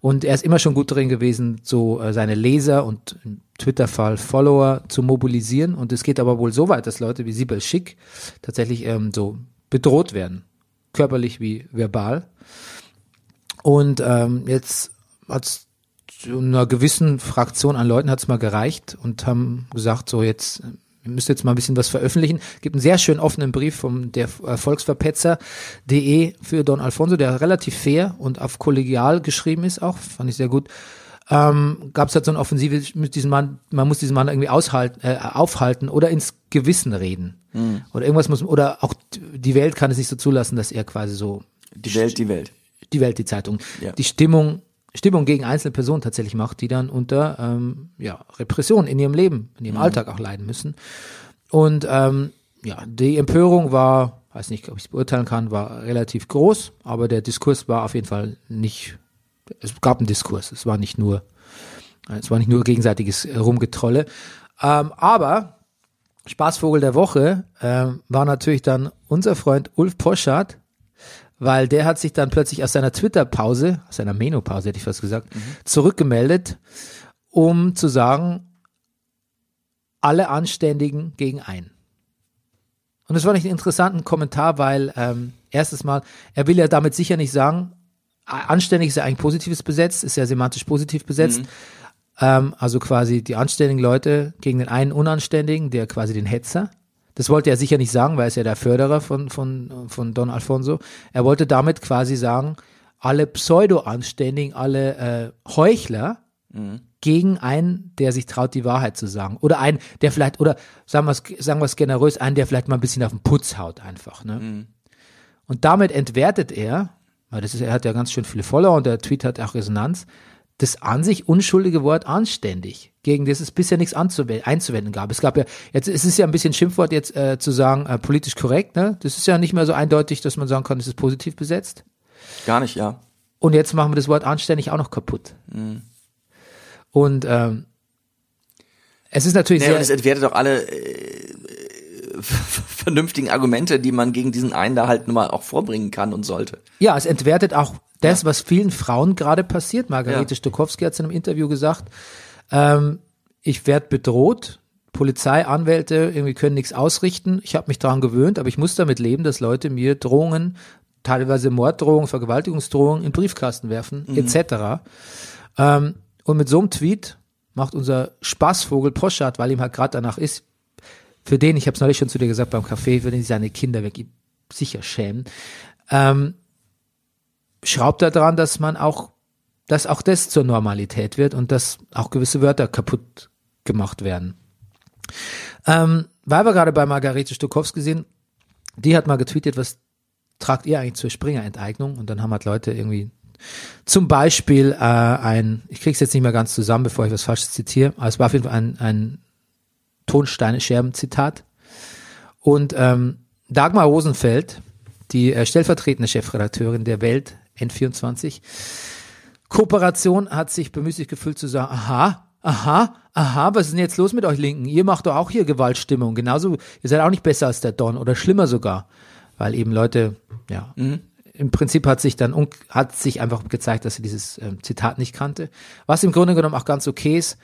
Und er ist immer schon gut drin gewesen, so äh, seine Leser und im Twitter-Fall Follower zu mobilisieren. Und es geht aber wohl so weit, dass Leute wie Sibel Schick tatsächlich ähm, so bedroht werden, körperlich wie verbal. Und ähm, jetzt hat's zu einer gewissen Fraktion an Leuten hat's mal gereicht und haben gesagt, so jetzt, ihr müsst jetzt mal ein bisschen was veröffentlichen. Gibt einen sehr schön offenen Brief vom der äh, Volksverpetzer.de für Don Alfonso, der relativ fair und auf kollegial geschrieben ist auch, fand ich sehr gut. Ähm, Gab es halt so eine Offensive mit diesem Mann, man muss diesen Mann irgendwie aushalten, äh, aufhalten oder ins Gewissen reden. Oder irgendwas muss, oder auch die Welt kann es nicht so zulassen, dass er quasi so Die Welt, die Welt. die Welt, die Zeitung, Ja. die Stimmung, Stimmung gegen einzelne Personen tatsächlich macht, die dann unter ähm, ja, Repression in ihrem Leben, in ihrem Alltag auch leiden müssen. Und ähm, ja, die Empörung war, weiß nicht, ob ich es beurteilen kann, war relativ groß, aber der Diskurs war auf jeden Fall nicht, es gab einen Diskurs, es war nicht nur, es war nicht nur gegenseitiges Rumgetrolle. Ähm, aber Spaßvogel der Woche ähm, war natürlich dann unser Freund Ulf Poschardt, weil der hat sich dann plötzlich aus seiner Twitter-Pause, aus seiner Menopause hätte ich fast gesagt, zurückgemeldet, um zu sagen, alle Anständigen gegen einen. Und das fand ich einen interessanten Kommentar, weil ähm, erstes Mal, er will ja damit sicher nicht sagen, anständig ist ja eigentlich positives besetzt, ist ja semantisch positiv besetzt. Ähm, also quasi die anständigen Leute gegen den einen Unanständigen, der quasi den Hetzer. Das wollte er sicher nicht sagen, weil er ist ja der Förderer von, von, von Don Alfonso. Er wollte damit quasi sagen, alle Pseudo-Anständigen, alle äh, Heuchler gegen einen, der sich traut, die Wahrheit zu sagen. Oder einen, der vielleicht, oder sagen wir es sagen wir es generös, einen, der vielleicht mal ein bisschen auf den Putz haut einfach. Ne? Und damit entwertet er, weil das ist, er hat ja ganz schön viele Follower und der Tweet hat auch Resonanz, das an sich unschuldige Wort anständig, gegen das es bisher nichts einzuwenden gab. Es gab ja, jetzt es ist ja ein bisschen Schimpfwort jetzt äh, zu sagen, äh, politisch korrekt, ne? Das ist ja nicht mehr so eindeutig, dass man sagen kann, es ist positiv besetzt. Gar nicht, ja. Und jetzt machen wir das Wort anständig auch noch kaputt. Und ähm, es ist natürlich Naja, und sehr, es entwertet auch alle äh, vernünftigen Argumente, die man gegen diesen einen da halt nun mal auch vorbringen kann und sollte. Ja, es entwertet auch das, was vielen Frauen gerade passiert. Margarete Ja. Stokowski hat es in einem Interview gesagt, ähm, ich werde bedroht, Polizei, Anwälte irgendwie können nichts ausrichten. Ich habe mich daran gewöhnt, aber ich muss damit leben, dass Leute mir Drohungen, teilweise Morddrohungen, Vergewaltigungsdrohungen in Briefkasten werfen, etc. Ähm, und mit so einem Tweet macht unser Spaßvogel Poschardt, weil ihm halt gerade danach ist, für den, ich habe es neulich schon zu dir gesagt beim Café, für den seine Kinder wirklich sicher schämen, ähm, schraubt er daran, dass man auch, dass auch das zur Normalität wird und dass auch gewisse Wörter kaputt gemacht werden. Ähm, weil wir gerade bei Margarete Stokowski sind, die hat mal getweetet, was tragt ihr eigentlich zur Springer-Enteignung? Und dann haben halt Leute irgendwie zum Beispiel äh, ein, ich krieg's jetzt nicht mehr ganz zusammen, bevor ich was Falsches zitiere, aber es war auf jeden Fall ein, ein Tonsteine-Scherben-Zitat. Und ähm, Dagmar Rosenfeld, die äh, stellvertretende Chefredakteurin der Welt N24, Kooperation hat sich bemüßigt gefühlt zu sagen, aha, aha, aha, was ist denn jetzt los mit euch Linken? Ihr macht doch auch hier Gewaltstimmung. Genauso, ihr seid auch nicht besser als der Don oder schlimmer sogar. Weil eben Leute, ja, im Prinzip hat sich dann, hat sich einfach gezeigt, dass sie dieses ähm, Zitat nicht kannte. Was im Grunde genommen auch ganz okay ist,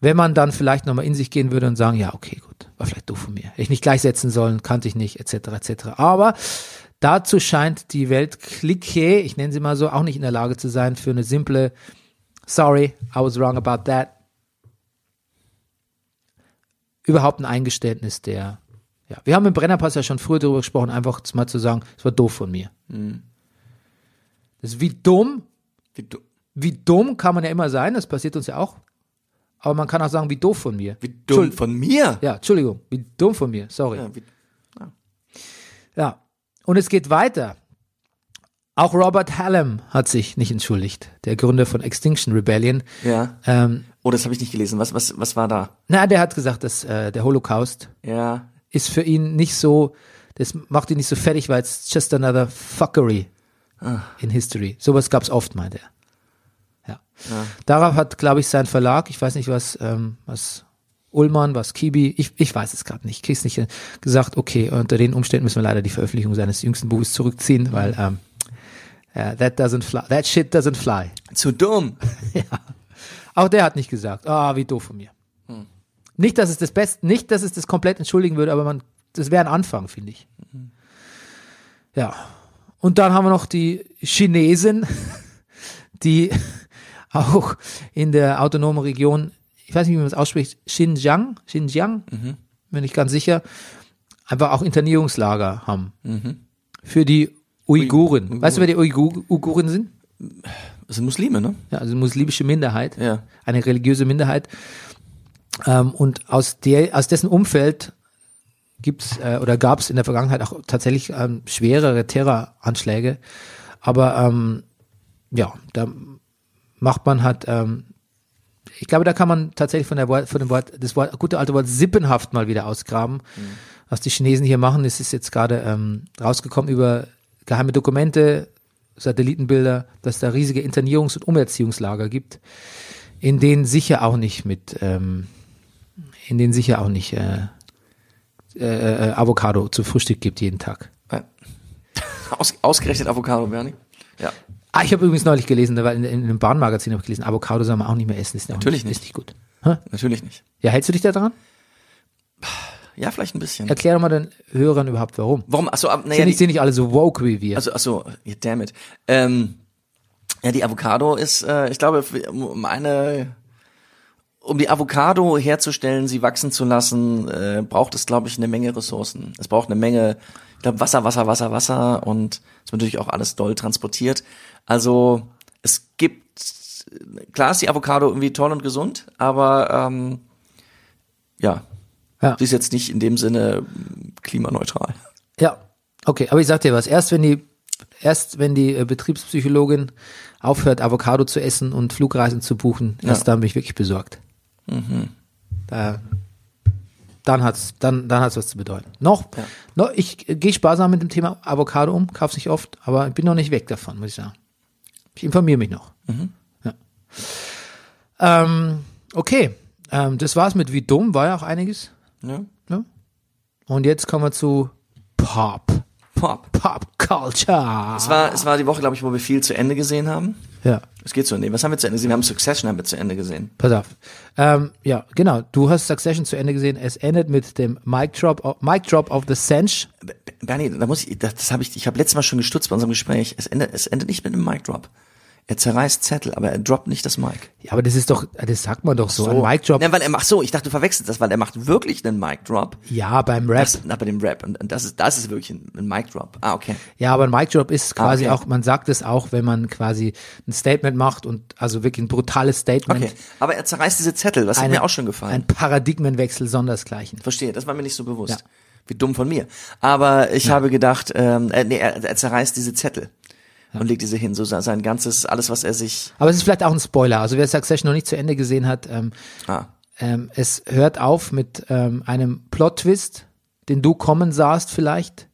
wenn man dann vielleicht nochmal in sich gehen würde und sagen, ja, okay, gut. war vielleicht doof von mir. Hätte ich nicht gleichsetzen sollen, kannte ich nicht, etc. etc. Aber dazu scheint die Welt Clique, ich nenne sie mal so, auch nicht in der Lage zu sein für eine simple Sorry, I was wrong about that. Überhaupt ein Eingeständnis der, ja, wir haben im Brennerpass ja schon früher darüber gesprochen, einfach mal zu sagen, es war doof von mir. Das ist wie dumm, Wie, du, wie dumm kann man ja immer sein, das passiert uns ja auch. Aber man kann auch sagen, wie doof von mir. wie dumm von mir. Ja, Entschuldigung, wie dumm von mir, sorry. Ja, wie, Ja, und es geht weiter. Auch Robert Hallam hat sich nicht entschuldigt, der Gründer von Extinction Rebellion. ja. Ähm, Oh, das habe ich nicht gelesen. Was, was, was war da? na, der hat gesagt, dass äh, der Holocaust Ja. ist für ihn nicht so, das macht ihn nicht so fertig, weil es just another fuckery in history. Sowas gab's oft, meinte er. Ja. Darauf hat, glaube ich, sein Verlag, ich weiß nicht was, ähm, was Ullmann, was Kibi, ich, ich weiß es gerade nicht, ich krieg's nicht hin, gesagt, okay, unter den Umständen müssen wir leider die Veröffentlichung seines jüngsten Buches zurückziehen, weil ähm, äh, that doesn't fly, that shit doesn't fly. Zu dumm. Auch der hat nicht gesagt, ah, wie doof von mir. Nicht, dass es das Beste, nicht, dass es das komplett entschuldigen würde, aber man, das wäre ein Anfang, finde ich. Ja. Und dann haben wir noch die Chinesen, die auch in der autonomen Region, ich weiß nicht, wie man es ausspricht, Xinjiang, Xinjiang, bin ich ganz sicher, einfach auch Internierungslager haben. Für die Uiguren. Weißt du, wer die Uigu Uiguren sind? Das sind Muslime, ne? Ja, also muslimische Minderheit, Ja. eine religiöse Minderheit. Ähm, und aus der, aus dessen Umfeld gibt's äh, oder gab es in der Vergangenheit auch tatsächlich ähm, schwerere Terroranschläge. Aber ähm, ja, da macht man halt, ähm, ich glaube, da kann man tatsächlich von der Wort, von dem Wort, das Wort, gute alte Wort sippenhaft mal wieder ausgraben. Was die Chinesen hier machen, das ist jetzt gerade ähm, rausgekommen über geheime Dokumente, Satellitenbilder, dass da riesige Internierungs- und Umerziehungslager gibt, in denen sicher auch nicht mit, ähm, in denen sicher auch nicht äh, äh, äh, Avocado zu Frühstück gibt jeden Tag. Ja. Aus, ausgerechnet Avocado, Bernie. Ja. Ah, ich habe übrigens neulich gelesen, da war in, in einem Bahnmagazin habe ich gelesen, Avocado soll man auch nicht mehr essen. Ist auch Natürlich nicht. nicht. Ist nicht gut. Hä? Natürlich nicht. Ja, hältst du dich da dran? Ja, vielleicht ein bisschen. Erklär doch mal den Hörern überhaupt warum. Warum? Achso, ab, naja, sind, nicht, die, sind nicht alle so woke wie wir. also, achso, yeah, damn it. Ähm, ja, die Avocado ist, äh, ich glaube, um um eine, um die Avocado herzustellen, sie wachsen zu lassen, äh, braucht es, glaube ich, eine Menge Ressourcen. Es braucht eine Menge, ich glaube, Wasser, Wasser, Wasser, Wasser und es wird natürlich auch alles doll transportiert. Also es gibt, klar ist die Avocado irgendwie toll und gesund, aber ähm, ja, ja. sie ist jetzt nicht in dem Sinne mm, klimaneutral. Ja, okay, aber ich sag dir was, erst wenn die, erst wenn die äh, Betriebspsychologin aufhört, Avocado zu essen und Flugreisen zu buchen, erst dann bin ich wirklich besorgt. Da, dann hat's, dann, dann hat's was zu bedeuten. Noch, Ja. noch ich äh, gehe sparsam mit dem Thema Avocado um, kauf's nicht oft, aber ich bin noch nicht weg davon, muss ich sagen. Ich informiere mich noch. Ja. Ähm, okay, ähm, das war's mit wie dumm, war ja auch einiges. Ja? Ne? Und jetzt kommen wir zu Pop. Pop. Pop Culture. Es war, es war die Woche, glaube ich, wo wir viel zu Ende gesehen haben. Ja, Es geht zu Ende. Was haben wir zu Ende gesehen? Wir haben Succession haben wir zu Ende gesehen. pass auf. Ähm, ja, genau. Du hast Succession zu Ende gesehen. Es endet mit dem Mic Drop, Mic Drop of the Sench. Bernie, da muss ich, das, das habe ich, ich habe letztes Mal schon gestutzt bei unserem Gespräch. Es endet, es endet nicht mit einem Mic Drop. Er zerreißt Zettel, aber er droppt nicht das Mic. Ja, aber das ist doch, das sagt man doch so. Ein Mic Drop. Ja, weil er macht so, ich dachte, du verwechselst das, weil er macht wirklich einen Mic Drop. Ja, beim Rap. Das, na, bei dem Rap. Und, und das ist, das ist wirklich ein, ein Mic Drop. Ah, okay. Ja, aber ein Mic Drop ist quasi Ah, okay. auch, man sagt es auch, wenn man quasi ein Statement macht und also wirklich ein brutales Statement. Okay. Aber er zerreißt diese Zettel, das hat Eine- mir auch schon gefallen. Ein Paradigmenwechsel sondersgleichen. Verstehe, das war mir nicht so bewusst. Ja. Wie dumm von mir. Aber ich habe gedacht, ähm, äh, nee, er, er zerreißt diese Zettel und legt diese hin. So sein ganzes, alles, was er sich. Aber es ist vielleicht auch ein Spoiler. Also wer Succession noch nicht zu Ende gesehen hat, ähm, Ah, ähm, es hört auf mit ähm, einem Plot-Twist, den du kommen sahst vielleicht.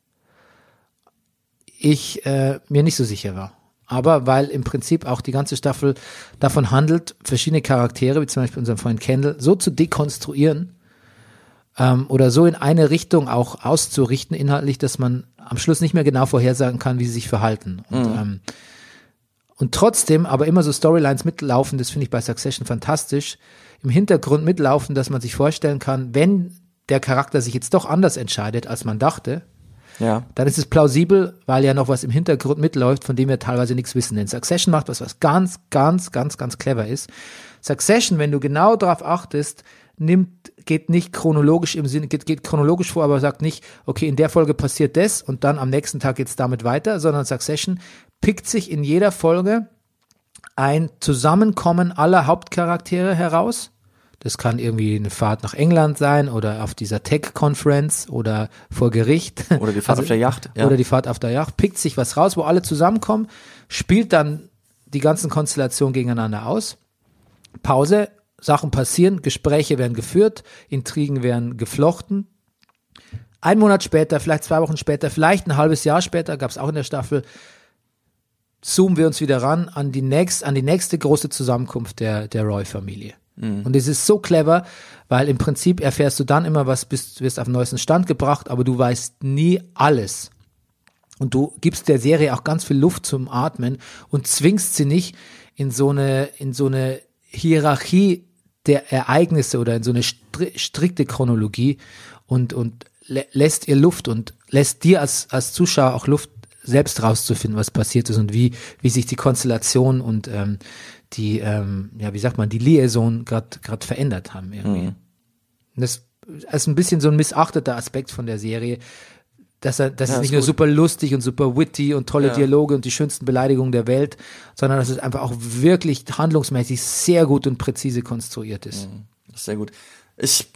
Ich äh, mir nicht so sicher war. Aber weil im Prinzip auch die ganze Staffel davon handelt, verschiedene Charaktere, wie zum Beispiel unseren Freund Kendall, so zu dekonstruieren ähm, oder so in eine Richtung auch auszurichten inhaltlich, dass man am Schluss nicht mehr genau vorhersagen kann, wie sie sich verhalten. Und, ähm, und trotzdem aber immer so Storylines mitlaufen, das finde ich bei Succession fantastisch, im Hintergrund mitlaufen, dass man sich vorstellen kann, wenn der Charakter sich jetzt doch anders entscheidet, als man dachte, Ja. dann ist es plausibel, weil ja noch was im Hintergrund mitläuft, von dem wir teilweise nichts wissen. Denn Succession macht was, was ganz, ganz, ganz, ganz clever ist. Succession, wenn du genau darauf achtest, nimmt, geht nicht chronologisch im Sinne, geht, geht chronologisch vor, aber sagt nicht, okay, in der Folge passiert das und dann am nächsten Tag geht's damit weiter, sondern Succession pickt sich in jeder Folge ein Zusammenkommen aller Hauptcharaktere heraus. Das kann irgendwie eine Fahrt nach England sein oder auf dieser Tech-Conference oder vor Gericht. Oder die Fahrt auf der Yacht, ja. Oder die Fahrt auf der Yacht. Pickt sich was raus, wo alle zusammenkommen, spielt dann die ganzen Konstellationen gegeneinander aus. Pause, Sachen passieren, Gespräche werden geführt, Intrigen werden geflochten. Ein Monat später, vielleicht zwei Wochen später, vielleicht ein halbes Jahr später, gab es auch in der Staffel, zoomen wir uns wieder ran an die, nächst, an die nächste große Zusammenkunft der, der Roy-Familie. Und es ist so clever, weil im Prinzip erfährst du dann immer was, bist, wirst auf den neuesten Stand gebracht, aber du weißt nie alles. Und du gibst der Serie auch ganz viel Luft zum Atmen und zwingst sie nicht in so eine, in so eine Hierarchie der Ereignisse oder in so eine stri strikte Chronologie und, und lä lässt ihr Luft und lässt dir als, als Zuschauer auch Luft, selbst rauszufinden, was passiert ist und wie, wie sich die Konstellation und ähm, die, ähm, ja, wie sagt man, die Liaison gerade verändert haben irgendwie. Und das ist ein bisschen so ein missachteter Aspekt von der Serie, dass er, das Ja, ist ist nicht nur gut. super lustig und super witty und tolle Ja. Dialoge und die schönsten Beleidigungen der Welt, sondern dass es einfach auch wirklich handlungsmäßig sehr gut und präzise konstruiert ist. Das ist sehr gut. Ich,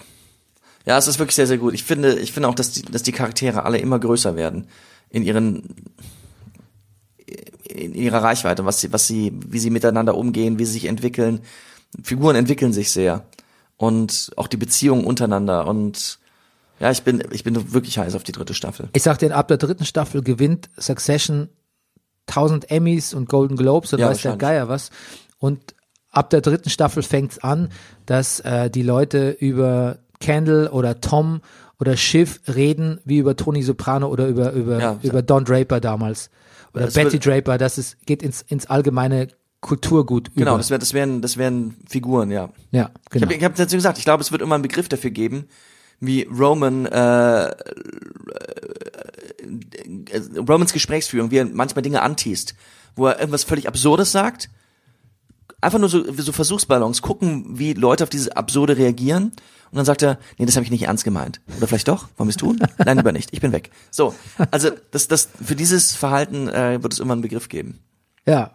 ja, es ist wirklich sehr, sehr gut. Ich finde, ich finde auch, dass die, dass die Charaktere alle immer größer werden in ihren, in ihrer Reichweite, was sie, was sie, wie sie miteinander umgehen, wie sie sich entwickeln. Figuren entwickeln sich sehr. Und auch die Beziehungen untereinander. Und ja, ich bin, ich bin wirklich heiß auf die dritte Staffel. Ich sag dir, ab der dritten Staffel gewinnt Succession 1000 Emmys und Golden Globes und Ja, weiß der. Geier was. Und ab der dritten Staffel fängt's an, dass äh, die Leute über Kendall oder Tom oder Schiff reden wie über Tony Soprano oder über über Ja. über Don Draper damals oder Betty Draper. Das ist geht ins ins allgemeine Kulturgut Genau, über. das, wär, das wären, das wären Figuren, ja. ja, Ich genau. habe ich hab dazu gesagt, ich glaube, es wird immer einen Begriff dafür geben, wie Roman äh, äh, Romans Gesprächsführung, wie er manchmal Dinge anteast, wo er irgendwas völlig Absurdes sagt, einfach nur so, so Versuchsballons, gucken, wie Leute auf dieses Absurde reagieren und dann sagt er, nee, das habe ich nicht ernst gemeint. Oder vielleicht doch, wollen wir es tun? Nein, lieber nicht, ich bin weg. So, also das, das, für dieses Verhalten äh, wird es immer einen Begriff geben. ja.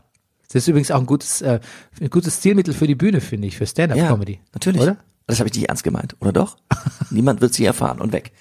Das ist übrigens auch ein gutes äh, ein gutes Stilmittel für die Bühne, finde ich, für Stand-up Ja, Comedy. natürlich. Oder? Das habe ich nicht ernst gemeint, oder doch? Niemand wird sie erfahren und weg.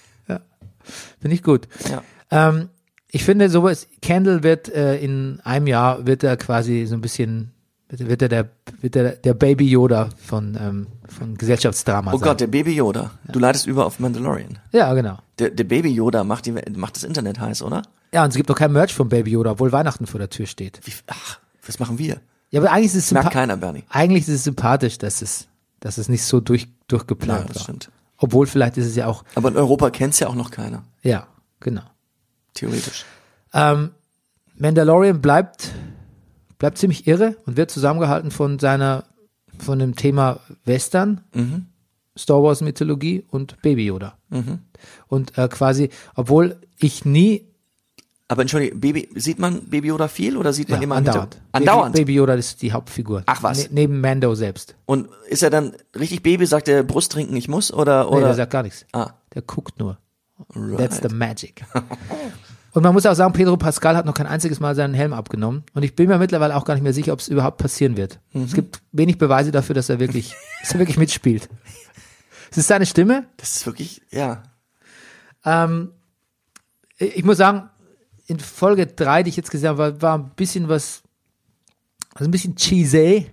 Finde ich gut. Ja. Ähm, ich finde sowas, Kendall wird äh, in einem Jahr, wird er quasi so ein bisschen, wird, er der, wird er der Baby Yoda von, ähm, von Gesellschaftsdrama Oh sein. Gott, der Baby Yoda. Du leitest über auf Mandalorian. Ja, genau. Der, der Baby Yoda macht, die, macht das Internet heiß, oder? Ja, und es gibt noch kein Merch von Baby Yoda, obwohl Weihnachten vor der Tür steht. Wie, ach, was machen wir? Ja, aber eigentlich ist es, Merkt sympa- keiner, Bernie. eigentlich ist es sympathisch, dass es, dass es nicht so durch, Ja, durchgeplant das war. stimmt. Obwohl vielleicht ist es ja auch, Aber in Europa kennt's ja auch noch keiner. ja, genau. Theoretisch. Ähm, Mandalorian bleibt, bleibt ziemlich irre und wird zusammengehalten von seiner, von dem Thema Western, Mhm. Star Wars Mythologie und Baby Yoda. Und äh, quasi, obwohl ich nie Aber entschuldige, Baby, sieht man Baby Yoda viel oder sieht man ja, immer andauernd. Andauernd. Baby, Baby Yoda ist die Hauptfigur. Ach was. Ne, neben Mando selbst. Und ist er dann richtig Baby, sagt er Brust trinken, ich muss oder Nee, oder der sagt gar nichts. Ah. Der guckt nur. right. That's the magic. Und man muss auch sagen, Pedro Pascal hat noch kein einziges Mal seinen Helm abgenommen. Und ich bin mir mittlerweile auch gar nicht mehr sicher, ob es überhaupt passieren wird. Mhm. Es gibt wenig Beweise dafür, dass er wirklich, dass er wirklich mitspielt. Es ist seine Stimme. Das ist wirklich, ja. Ähm, ich muss sagen, in Folge drei, die ich jetzt gesehen habe, war, war ein bisschen was, also ein bisschen cheesy,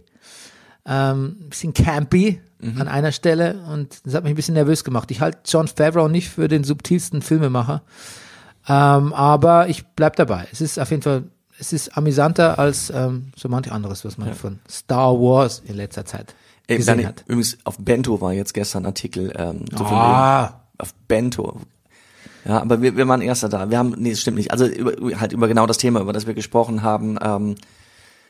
ähm, ein bisschen campy an einer Stelle und das hat mich ein bisschen nervös gemacht. Ich halte John Favreau nicht für den subtilsten Filmemacher, ähm, aber ich bleib dabei. Es ist auf jeden Fall, es ist amüsanter als ähm, so manch anderes, was man von Star Wars in letzter Zeit Ey, gesehen Bernie, hat. übrigens, auf Bento war jetzt gestern ein Artikel, ähm, so Ah. auf Bento. Ja, aber wir, wir waren erster da. Wir haben, nee, das stimmt nicht. Also über, halt über genau das Thema, über das wir gesprochen haben. Ähm,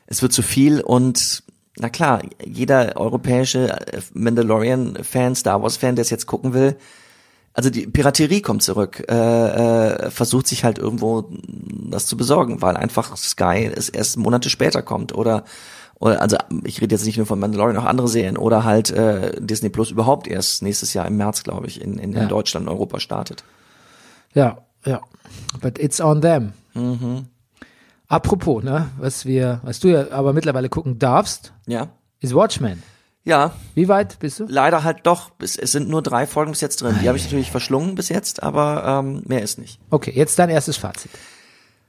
es wird zu viel und na klar, jeder europäische äh, Mandalorian-Fan, Star Wars-Fan, der es jetzt gucken will, also die Piraterie kommt zurück, äh, äh, versucht sich halt irgendwo das zu besorgen, weil einfach Sky es erst Monate später kommt oder oder also ich rede jetzt nicht nur von Mandalorian, auch andere Serien oder halt äh, Disney Plus überhaupt erst nächstes Jahr im März, glaube ich, in, in, Ja. in Deutschland und Europa startet. Ja, ja. But it's on them. Mhm. Apropos, ne, was wir, was du ja aber mittlerweile gucken darfst, Ja, ist Watchmen. ja, Wie weit bist du? leider halt doch. Es, es sind nur drei Folgen bis jetzt drin. Die habe ich natürlich verschlungen bis jetzt, aber ähm, mehr ist nicht. Okay, jetzt dein erstes Fazit.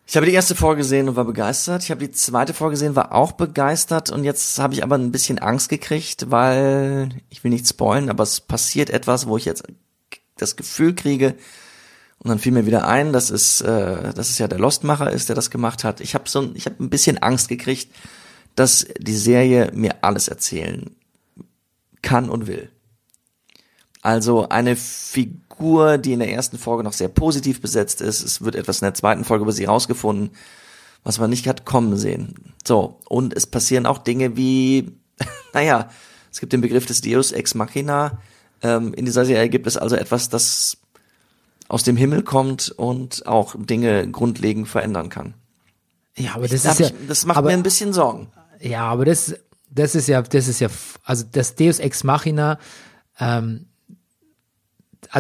Ich habe die erste Folge gesehen und war begeistert. Ich habe die zweite Folge gesehen, war auch begeistert und jetzt habe ich aber ein bisschen Angst gekriegt, weil ich will nicht spoilen, aber es passiert etwas, wo ich jetzt das Gefühl kriege und dann fiel mir wieder ein, dass es, äh, dass es ja der Lostmacher ist, der das gemacht hat. Ich habe so, ein- ich habe ein bisschen Angst gekriegt, dass die Serie mir alles erzählen kann und will. Also eine Figur, die in der ersten Folge noch sehr positiv besetzt ist. Es wird etwas in der zweiten Folge über sie rausgefunden, was man nicht hat kommen sehen. So, und es passieren auch Dinge wie, naja, es gibt den Begriff des Deus ex machina. Ähm, in dieser Serie gibt es also etwas, das aus dem Himmel kommt und auch Dinge grundlegend verändern kann. Ja, aber das Da ist ja, ich, das macht aber, mir ein bisschen Sorgen. Ja, aber das, das ist ja, das ist ja, also das Deus Ex Machina, ähm,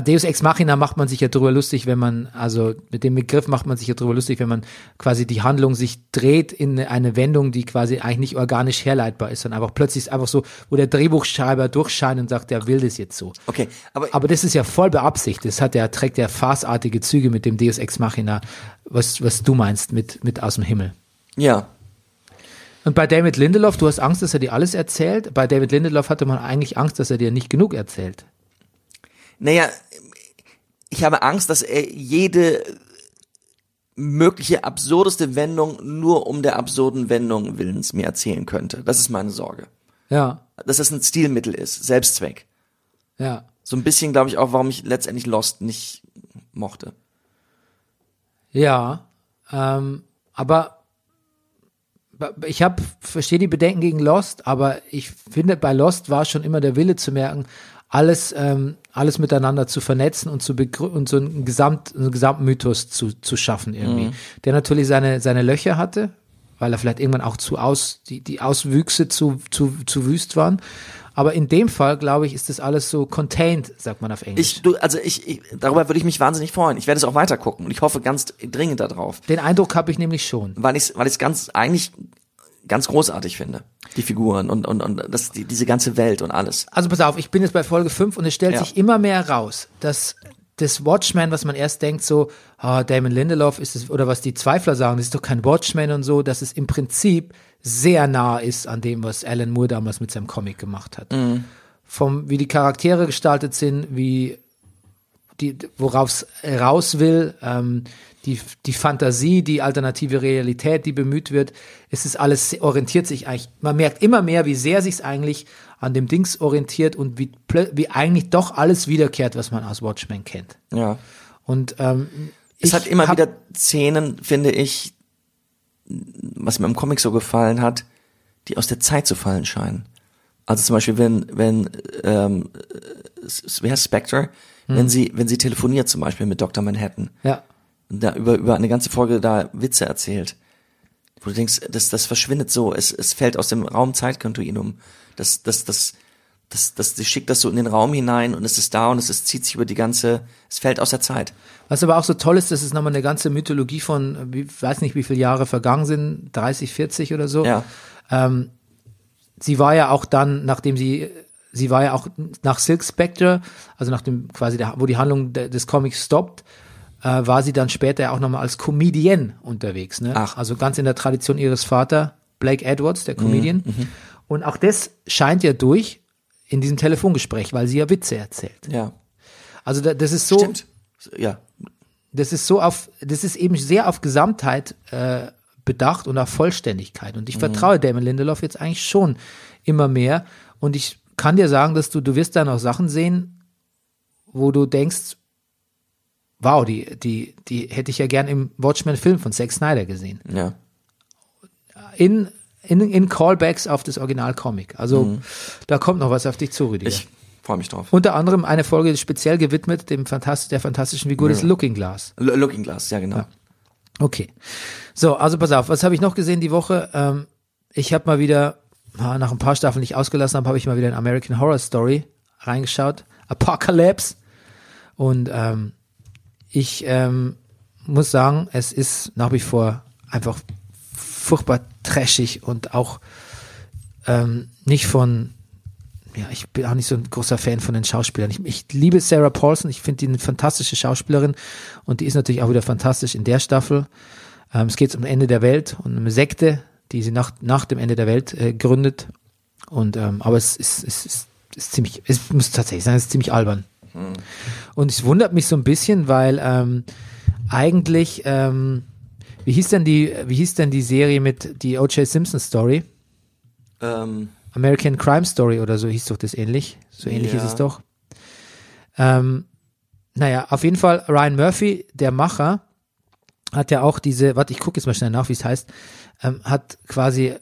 Deus Ex Machina macht man sich ja drüber lustig, wenn man, also mit dem Begriff macht man sich ja drüber lustig, wenn man quasi die Handlung sich dreht in eine Wendung, die quasi eigentlich nicht organisch herleitbar ist, sondern einfach plötzlich ist einfach so, wo der Drehbuchschreiber durchscheint und sagt, er will das jetzt so. Okay, aber, Aber das ist ja voll beabsichtigt. Das hat ja, trägt ja farceartige Züge mit dem Deus Ex Machina, was, was du meinst mit, mit aus dem Himmel. ja, Und bei David Lindelof, du hast Angst, dass er dir alles erzählt. Bei David Lindelof hatte man eigentlich Angst, dass er dir nicht genug erzählt. Naja, ich habe Angst, dass er jede mögliche absurdeste Wendung nur um der absurden Wendung willens mir erzählen könnte. Das ist meine Sorge. Ja, Dass es ein Stilmittel ist, Selbstzweck. ja. So ein bisschen, glaube ich, auch, warum ich letztendlich Lost nicht mochte. Ja, ähm, aber ich habe verstehe die Bedenken gegen Lost, aber ich finde bei Lost war schon immer der Wille zu merken, alles ähm, alles miteinander zu vernetzen und zu und so einen Gesamt einen Gesamtmythos zu zu schaffen irgendwie, der natürlich seine seine Löcher hatte, weil er vielleicht irgendwann auch zu aus die die Auswüchse zu zu zu wüst waren. Aber in dem Fall, glaube ich, ist das alles so contained, sagt man auf Englisch. Ich, du, also ich, ich, darüber würde ich mich wahnsinnig freuen. Ich werde es auch weiter gucken und ich hoffe ganz dringend darauf, Den Eindruck habe ich nämlich schon. weil ich es weil ich's ganz, eigentlich ganz großartig finde. Die Figuren und, und, und das, die, diese ganze Welt und alles. Also pass auf, ich bin jetzt bei Folge 5 und es stellt Ja. sich immer mehr raus, dass das Watchmen, was man erst denkt, so, ah, Damon Lindelof ist es, oder was die Zweifler sagen, das ist doch kein Watchmen und so, dass es im Prinzip sehr nah ist an dem, was Alan Moore damals mit seinem Comic gemacht hat. Vom, wie die Charaktere gestaltet sind, wie die, worauf es raus will, ähm, die, die Fantasie, die alternative Realität, die bemüht wird, es ist alles, orientiert sich eigentlich, man merkt immer mehr, wie sehr sich es eigentlich an dem Dings orientiert und wie, wie eigentlich doch alles wiederkehrt, was man aus Watchmen kennt. Ja. Und ähm, Es hat immer wieder Szenen, finde ich, was mir im Comic so gefallen hat, die aus der Zeit zu fallen scheinen. Also zum Beispiel, wenn, wenn, ähm, s- wer Spectre? Hm. Wenn sie, wenn sie telefoniert zum Beispiel mit Dr. Manhattan, Ja, da über, über eine ganze Folge da Witze erzählt, wo du denkst, das, das verschwindet so, es, es fällt aus dem Raum-Zeit-Kontinuum. Das, das, das, das, das, sie schickt das so in den Raum hinein und es ist da und es ist, zieht sich über die ganze, es fällt aus der Zeit. Was aber auch so toll ist, dass es nochmal eine ganze Mythologie von, wie, weiß nicht, wie viele Jahre vergangen sind, 30, 40 oder so. Ja. Ähm, sie war ja auch dann, nachdem sie, sie war ja auch nach Silk Spectre, also nach dem quasi, der, wo die Handlung de, des Comics stoppt, äh, war sie dann später ja auch nochmal als Comedian unterwegs. Ne? Ach. Also ganz in der Tradition ihres Vater, Blake Edwards, der Comedian. Mhm, Und auch das scheint ja durch in diesem Telefongespräch, weil sie ja Witze erzählt. Ja. Also da, das ist so, Stimmt. Ja. das ist so auf, das ist eben sehr auf Gesamtheit äh, bedacht und auf Vollständigkeit. Und ich vertraue Damon Lindelof jetzt eigentlich schon immer mehr. Und ich kann dir sagen, dass du, du wirst da noch Sachen sehen, wo du denkst, wow, die, die, die hätte ich ja gern im Watchmen-Film von Zack Snyder gesehen. Ja. In, in, in Callbacks auf das Original-Comic. Also da kommt noch was auf dich zu, Rüdiger. Ich Freue mich drauf. Unter anderem eine Folge speziell gewidmet dem Fantast der fantastischen Figur des Looking Glass. L Looking Glass, ja genau. Okay. So, also pass auf, was habe ich noch gesehen die Woche? Ähm, ich habe mal wieder, nach ein paar Staffeln nicht ausgelassen habe, habe ich mal wieder in American Horror Story reingeschaut. Apocalypse. Und ähm, ich ähm, muss sagen, es ist nach wie vor einfach furchtbar trashig und auch ähm, nicht von, ja, ich bin auch nicht so ein großer Fan von den Schauspielern. Ich, ich liebe Sarah Paulson, ich finde die eine fantastische Schauspielerin und die ist natürlich auch wieder fantastisch in der Staffel. Ähm, es geht um Ende der Welt und eine Sekte, die sie nach, nach dem Ende der Welt äh, gründet. Und ähm, aber es ist, es ist, ist ziemlich, es muss tatsächlich sein, es ist ziemlich albern. Und es wundert mich so ein bisschen, weil ähm, eigentlich, ähm, wie hieß denn die, wie hieß denn die Serie mit die O.J. Simpson Story? Ähm, American Crime Story oder so hieß doch das ähnlich. So ähnlich Ja. ist es doch. Ähm, naja, auf jeden Fall Ryan Murphy, der Macher, hat ja auch diese, warte, ich gucke jetzt mal schnell nach, wie es heißt, ähm, hat quasi,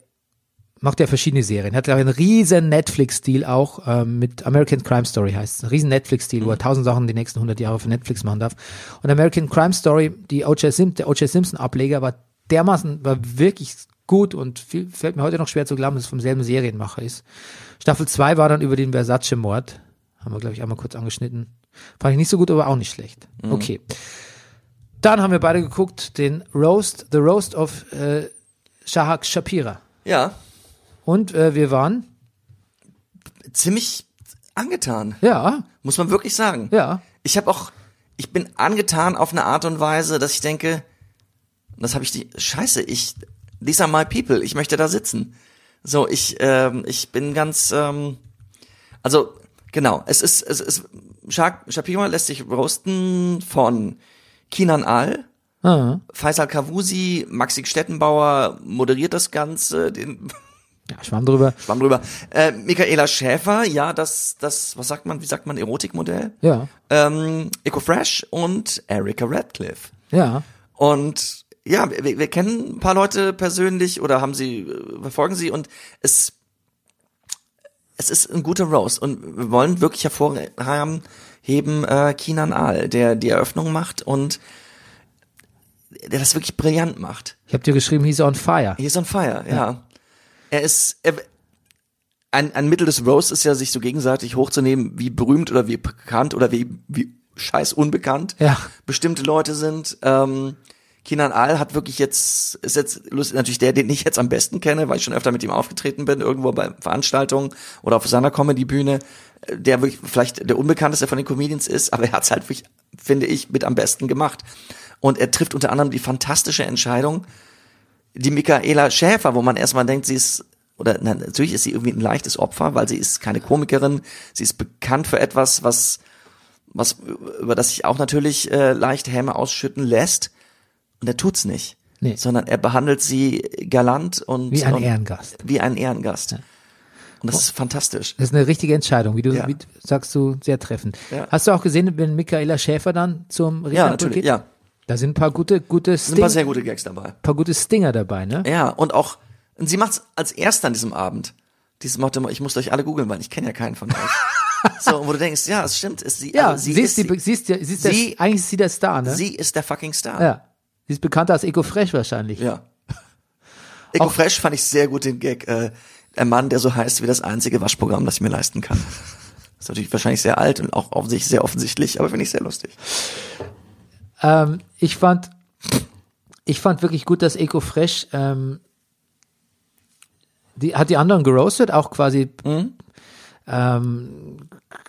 macht ja verschiedene Serien, hat ja einen riesen Netflix-Deal auch ähm, mit American Crime Story heißt es, ein riesen Netflix-Deal, wo er tausend Sachen die nächsten 100 Jahre für Netflix machen darf. Und American Crime Story, die O.J. Sim, der O.J. Simpson-Ableger war dermaßen, war wirklich gut und viel, fällt mir heute noch schwer zu glauben, dass es vom selben Serienmacher ist. Staffel 2 war dann über den Versace-Mord. Haben wir, glaube ich, einmal kurz angeschnitten. Fand ich nicht so gut, aber auch nicht schlecht. Okay. Dann haben wir beide geguckt, den Roast, The Roast of äh, Shahak Shapira. ja, Und äh, wir waren, ziemlich angetan, ja, muss man wirklich sagen. ja, Ich habe auch, ich bin angetan auf eine Art und Weise, dass ich denke, das habe ich die, scheiße, ich, these are my people, ich möchte da sitzen. So, ich, ähm, ich bin ganz, ähm, also, genau, es ist, es ist, Shak Shapira lässt sich roasten von Kinan Al, ah, Faisal Kavusi, Maxi Stettenbauer moderiert das Ganze, den ja, schwamm drüber. Schwamm drüber. Äh, Michaela Schäfer, ja, das, das, was sagt man, wie sagt man, Erotikmodell? Ja, Ähm, EcoFresh und Erika Radcliffe. ja, Und ja, wir, wir kennen ein paar Leute persönlich oder haben sie, äh, verfolgen sie und es, es ist ein guter Roast und wir wollen wirklich hervorheben, heben, äh, Kinan Aal, der die Eröffnung macht und der das wirklich brillant macht. ich habe dir geschrieben, he's on fire. He is on fire, ja. Er ist, er, ein, ein Mittel des Roast ist ja, sich so gegenseitig hochzunehmen, wie berühmt oder wie bekannt oder wie, wie scheiß unbekannt Ja. bestimmte Leute sind. Ähm, Kinan Al hat wirklich jetzt, ist jetzt lustig, natürlich der, den ich jetzt am besten kenne, weil ich schon öfter mit ihm aufgetreten bin, irgendwo bei Veranstaltungen oder auf seiner Comedy-Bühne, der wirklich vielleicht der unbekannteste von den Comedians ist, aber er hat's halt wirklich, finde ich, mit am besten gemacht. Und er trifft unter anderem die fantastische Entscheidung, die Michaela Schäfer, wo man erstmal denkt, sie ist, oder na, natürlich ist sie irgendwie ein leichtes Opfer, weil sie ist keine Komikerin, sie ist bekannt für etwas, was, was über das sich auch natürlich äh, leicht Häme ausschütten lässt. Und er tut's nicht. Nee. Sondern er behandelt sie galant und Wie ein und, Ehrengast. Wie ein Ehrengast. Und das ist fantastisch. Das ist eine richtige Entscheidung, wie du, Ja. wie sagst du, sehr treffend. Ja. Hast du auch gesehen, wenn Michaela Schäfer dann zum Ja, Rednerpult natürlich. geht? Ja. Da sind ein paar gute, gute Es sind ein Sting, paar sehr gute Gags dabei. paar gute Stinger dabei, ne? Ja, und auch, und sie macht's als erster an diesem Abend. Dieses Motto, ich muss euch alle googeln, weil ich kenne ja keinen von euch. so, wo du denkst, ja, es stimmt, ist sie, Ja, also sie, sie ist, die, sie ist, sie ist sie- der, eigentlich ist sie der Star, ne? sie ist der fucking Star. ja. Sie ist bekannter als Eco Fresh wahrscheinlich. Ja. Eco Fresh fand ich sehr gut den Gag. Äh, ein Mann, der so heißt wie das einzige Waschprogramm, das ich mir leisten kann. Ist natürlich wahrscheinlich sehr alt und auch auf sich sehr offensichtlich, aber finde ich sehr lustig. Ähm, ich fand, ich fand wirklich gut, dass Eco Fresh, ähm, die hat die anderen geroastet, auch quasi, Mhm. ähm,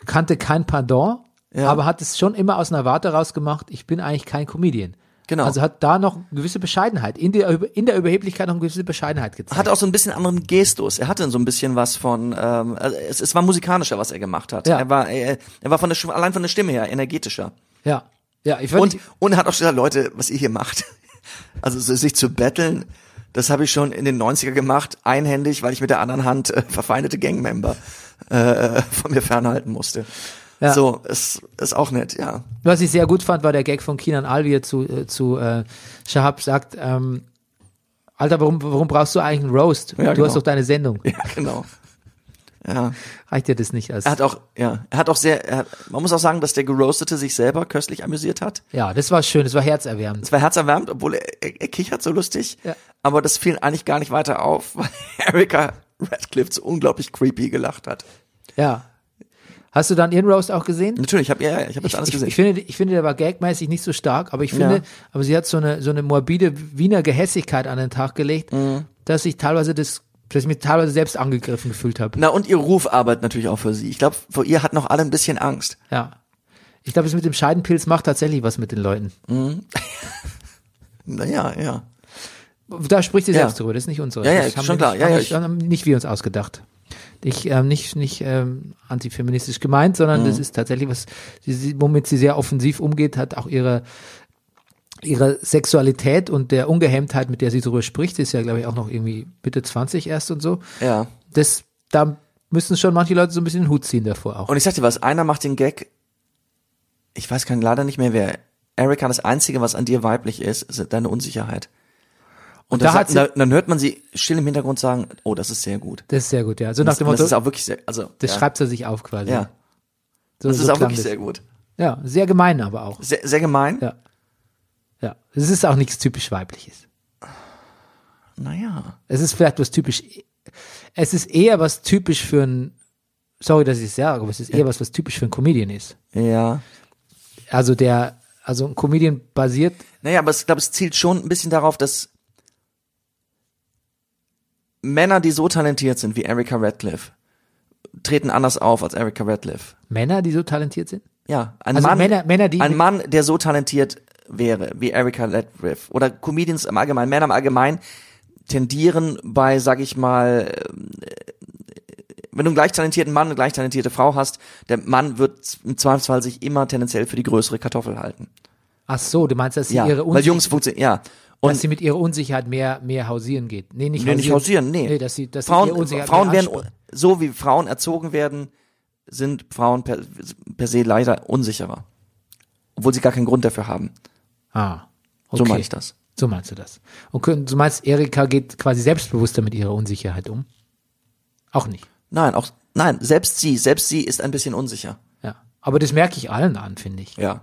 kannte kein Pardon, Ja. aber hat es schon immer aus einer Warte rausgemacht, ich bin eigentlich kein Comedian. Genau. Also hat da noch eine gewisse Bescheidenheit, in der, in der Überheblichkeit noch eine gewisse Bescheidenheit gezeigt. Hat auch so ein bisschen anderen Gestus. Er hatte so ein bisschen was von, ähm, also es, es war musikalischer, was er gemacht hat. Ja. Er war, er, er war von der, allein von der Stimme her energetischer. ja. Ja, ich Und, und er hat auch schon gesagt, Leute, was ihr hier macht, also so sich zu betteln, das habe ich schon in den 90er gemacht, einhändig, weil ich mit der anderen Hand äh, verfeindete Gangmember äh, von mir fernhalten musste. Ja. So, ist, ist auch nett, ja. Was ich sehr gut fand, war der Gag von Kinan Alvier zu, äh, zu äh, Shahab sagt, ähm, Alter, warum, warum brauchst du eigentlich einen Roast? Ja, du hast genau. doch deine Sendung. Ja, genau. Ja. Reicht dir das nicht als. Er hat auch, ja, er hat auch sehr, er hat, man muss auch sagen, dass der Geroastete sich selber köstlich amüsiert hat. ja, das war schön, das war herzerwärmend. Es war herzerwärmend, obwohl er, er, er kichert so lustig. Ja. Aber das fiel eigentlich gar nicht weiter auf, weil Erika Radcliffe so unglaublich creepy gelacht hat. Ja. Hast du dann ihren Roast auch gesehen? Natürlich, ich habe ja, ja, ich habe das Ich, alles ich, gesehen. ich, finde, ich finde, der war gagmäßig nicht so stark, aber ich finde, Ja. aber sie hat so eine, so eine morbide Wiener Gehässigkeit an den Tag gelegt, Mhm. dass ich teilweise das, dass ich mich teilweise selbst angegriffen gefühlt habe. Na, und ihr Ruf arbeitet natürlich auch für sie. Ich glaube, vor ihr hatten auch alle ein bisschen Angst. Ja. Ich glaube, das mit dem Scheidenpilz macht tatsächlich was mit den Leuten. Naja, ja. Da spricht sie Ja. selbst drüber, das ist nicht unsere. Ja, ja, das haben schon wir klar. Nicht, Ja, ja, ich- haben nicht wir uns ausgedacht. Ich, ähm, nicht, nicht ähm, antifeministisch gemeint, sondern Mhm. das ist tatsächlich was, sie, womit sie sehr offensiv umgeht, hat auch ihre, ihre Sexualität und der Ungehemmtheit, mit der sie darüber spricht, ist ja, glaube ich, auch noch irgendwie Mitte 20 erst und so. Ja. Das, da müssen schon manche Leute so ein bisschen den Hut ziehen davor auch. Und ich sag dir was, einer macht den Gag, ich weiß kann leider nicht mehr wer. Erika, das Einzige, was an dir weiblich ist, ist deine Unsicherheit. Und, da da hat sagt, da, dann hört man sie still im Hintergrund sagen, oh, das ist sehr gut. Das ist sehr gut, ja. So nach Das, dem und das Motto, ist auch wirklich sehr, also, das ja, schreibt sie sich auf quasi. ja, so, das so ist auch wirklich das. sehr gut. Ja, sehr gemein aber auch. Sehr, sehr gemein. Ja. Ja. Es ist auch nichts typisch weibliches. Naja. Es ist vielleicht was typisch, es ist eher was typisch für ein, sorry, dass ich es sage, aber es ist eher was, was typisch für einen Comedian ist. Ja. Also der, also ein Comedian basiert, Naja, aber ich glaube, es zielt schon ein bisschen darauf, dass Männer, die so talentiert sind wie Erika Radcliffe, treten anders auf als Erika Radcliffe. Männer, die so talentiert sind. Ja, ein Also Mann, Männer- Männer, die ein Mann, der so talentiert wäre wie Erika Radcliffe oder Comedians im Allgemeinen, Männer im Allgemeinen tendieren bei, sag ich mal, ähm, wenn du einen gleich talentierten Mann, eine gleich talentierte Frau hast, der Mann wird im Zweifelsfall sich immer tendenziell für die größere Kartoffel halten. Ach so, du meinst, dass sie Ja, ihre weil Unsicherheit, Jungs funktionieren, ja. Und dass sie mit ihrer Unsicherheit mehr, mehr hausieren geht. Nee, nicht Nee, nicht hausieren, nee. Nee, dass sie, dass Frauen, ihre Unsicherheit Frauen werden, so wie Frauen erzogen werden, sind Frauen per, per se leider unsicherer. Obwohl sie gar keinen Grund dafür haben. Ah, okay. So meine ich das. So meinst du das. Und du meinst, Erika geht quasi selbstbewusster mit ihrer Unsicherheit um? Auch nicht. Nein, auch, nein, selbst sie, selbst sie ist ein bisschen unsicher. Ja. Aber das merke ich allen an, finde ich. Ja.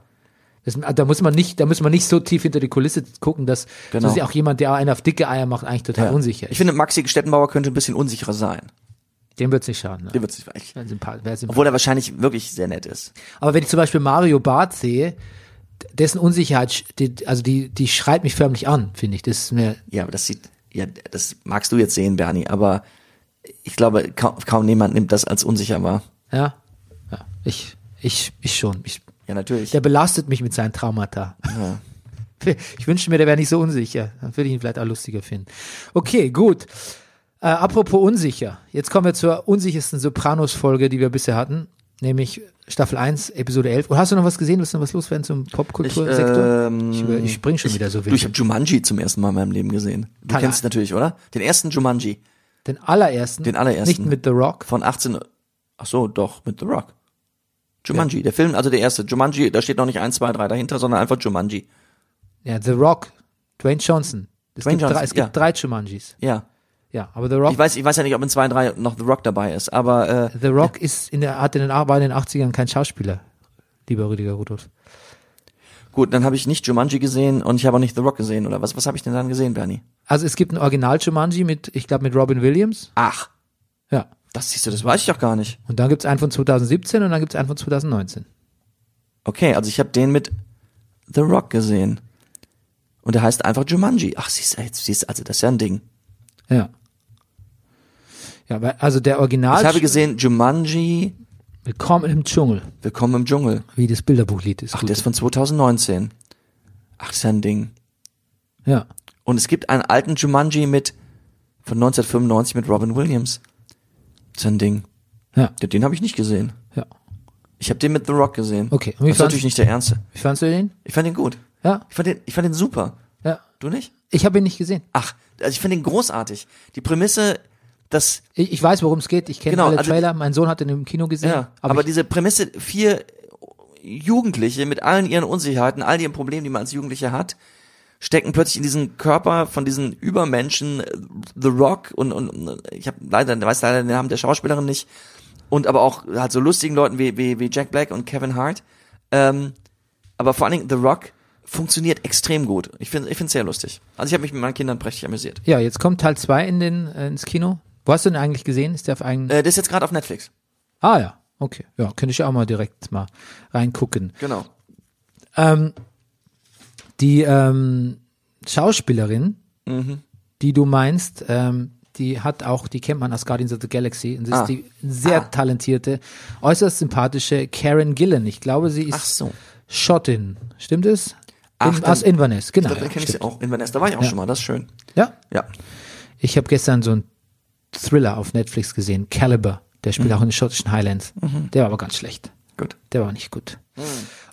Das, da muss man nicht, da muss man nicht so tief hinter die Kulisse gucken, dass, Genau. dass auch jemand, der einen auf dicke Eier macht, eigentlich total ja. unsicher Ich ist. finde, Maxi Stettenbauer könnte ein bisschen unsicherer sein. Dem wird's nicht schaden. Ne? Der wird sich vielleicht, Wäre sympath- wäre sympath- obwohl er wahrscheinlich wirklich sehr nett ist. Aber wenn ich zum Beispiel Mario Barth sehe, dessen Unsicherheit, die, also die, die schreit mich förmlich an, finde ich. Das ist mir, Ja, aber das sieht, ja, das magst du jetzt sehen, Bernie, aber ich glaube, kaum, kaum jemand nimmt das als unsicher wahr. ja, ja, ich, ich, ich schon. Ich, Ja, natürlich. der belastet mich mit seinen Traumata. Ich wünschte mir, der wäre nicht so unsicher. Dann würde ich ihn vielleicht auch lustiger finden. Okay, gut. Äh, apropos unsicher. Jetzt kommen wir zur unsichersten Sopranos-Folge, die wir bisher hatten. Nämlich Staffel 1, Episode 11. Und hast du noch was gesehen? Willst du noch was loswerden zum Popkultursektor? ähm, ich, über- ich spring schon wieder so Du, ich habe Jumanji zum ersten Mal in meinem Leben gesehen. Du Keine kennst es natürlich, oder? Den ersten Jumanji Den allerersten. Den allerersten. Nicht mit The Rock. von 18. Ach so, doch mit The Rock. Jumanji, der Film, also der erste. Jumanji, da steht noch nicht 1, 2, 3 dahinter, sondern einfach Jumanji. Ja, The Rock. Dwayne Johnson. Es Dwayne gibt, drei, Johnson, es gibt ja. drei Jumanjis. Ja. Ja, aber The Rock, Ich weiß, ich weiß ja nicht, ob in 2, 3 noch The Rock dabei ist, aber äh, The Rock ist in der, hat in den, war in den 80ern kein Schauspieler. Lieber Rüdiger Rudolph. gut, dann habe ich nicht Jumanji gesehen und ich habe auch nicht The Rock gesehen, oder was? Was habe ich denn dann gesehen, Bernie? Also es gibt ein Original Jumanji mit, ich glaube, mit Robin Williams. Ach, Ja. das siehst du, das weiß ich doch gar nicht. Und dann gibt's einen von 2017 und dann gibt's einen von 2019. Okay, also ich habe den mit The Rock gesehen. Und der heißt einfach Jumanji. Ach, siehst du, jetzt siehst du, also das ist ja ein Ding. Ja. Ja, weil, also der Original. Ich habe gesehen Jumanji, Willkommen im Dschungel, Willkommen im Dschungel. wie das Bilderbuchlied ist. Ach, Gut. der ist von 2019. Ach, das ist ja ein Ding. ja. Und es gibt einen alten Jumanji mit von 1995 mit Robin Williams. Das ist ein Ding. Ja. Den, den habe ich nicht gesehen. Ja. Ich habe den mit The Rock gesehen. Okay, und Das ist natürlich nicht der ernste. Wie fandst du den? Ich fand den gut. Ja. Ich fand den, ich fand den super. Ja. Du nicht? Ich habe ihn nicht gesehen. Ach, also ich fand den großartig. Die Prämisse, dass Ich, ich weiß, worum es geht. Ich kenne Genau, alle also- Trailer. Mein Sohn hat den im Kino gesehen. Ja, aber, ich, diese Prämisse, vier Jugendliche mit allen ihren Unsicherheiten, all ihren Problemen, die man als Jugendliche hat, stecken plötzlich in diesen Körper von diesen Übermenschen The Rock und, und, ich habe leider weiß leider den Namen der Schauspielerin nicht und aber auch halt so lustigen Leuten wie wie, wie Jack Black und Kevin Hart. Ähm, aber vor allen Dingen The Rock funktioniert extrem gut. Ich finde ich finde sehr lustig. Also ich habe mich mit meinen Kindern prächtig amüsiert. Ja, jetzt kommt Teil 2 in den, äh, ins Kino. Wo hast du den eigentlich gesehen? Ist der auf einen. Äh, das ist jetzt gerade auf Netflix. ah ja, okay. Ja, könnte ich auch mal direkt mal reingucken. Genau. Ähm, die ähm, Schauspielerin, die du meinst, ähm, die hat auch, die kennt man aus Guardians of the Galaxy. Und das Ah. ist die sehr Ah. talentierte, äußerst sympathische Karen Gillan. Ich glaube, sie ist Ach so. Schottin. Stimmt es? Ach, In, aus Inverness, genau. Da kenne ja, ich sie auch. In Vanessa, da war ich auch Ja. schon mal, das ist schön. ja, Ja. ich habe gestern so einen Thriller auf Netflix gesehen, Caliber. Der spielt Mhm. auch in den schottischen Highlands. Der war aber ganz schlecht. Gut. Der war nicht gut.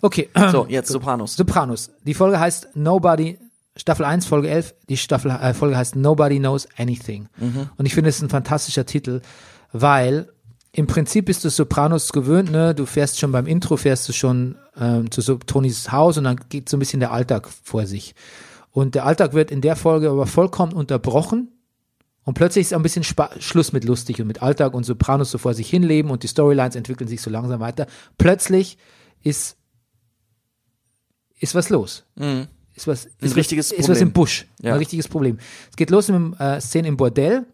Okay. So, jetzt Sopranos. Sopranos. Die Folge heißt Nobody, Staffel 1, Folge 11. Die Staffel, äh, Folge heißt Nobody Knows Anything. Und ich finde es ein fantastischer Titel, weil im Prinzip bist du Sopranos gewöhnt, ne? Du fährst schon beim Intro, fährst du schon ähm, zu so Tonys Haus und dann geht so ein bisschen der Alltag vor sich. Und der Alltag wird in der Folge aber vollkommen unterbrochen. Und plötzlich ist ein bisschen Spa Schluss mit lustig und mit Alltag und Sopranos so vor sich hinleben und die Storylines entwickeln sich so langsam weiter. Plötzlich ist, ist was los. Ist was, ist was, richtiges ist was Problem. im Busch. Ja. Ein richtiges Problem. Es geht los mit dem äh, Szene im Bordell.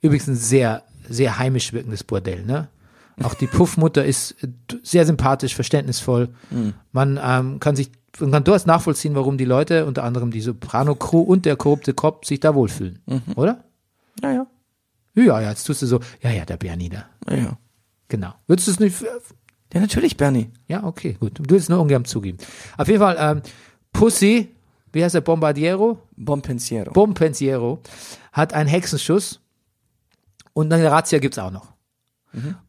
Übrigens ein sehr, sehr heimisch wirkendes Bordell, ne? Auch die Puffmutter ist äh, sehr sympathisch, verständnisvoll. Mhm. Man ähm, kann sich, man kann durchaus nachvollziehen, warum die Leute, unter anderem die Soprano-Crew und der korrupte Cop, sich da wohlfühlen. Mhm. Oder? Ja, ja. Ja, ja, jetzt tust du so, ja, ja, der Bernie da. Ja, ja. Genau. Würdest du es nicht, Ja, natürlich, Bernie. ja, okay, gut. Du willst es nur ungern zugeben. Auf jeden Fall, ähm, Pussy, wie heißt der, Bombardiero? Bompensiero. Bompensiero, hat einen Hexenschuss und eine Razzia gibt's auch noch.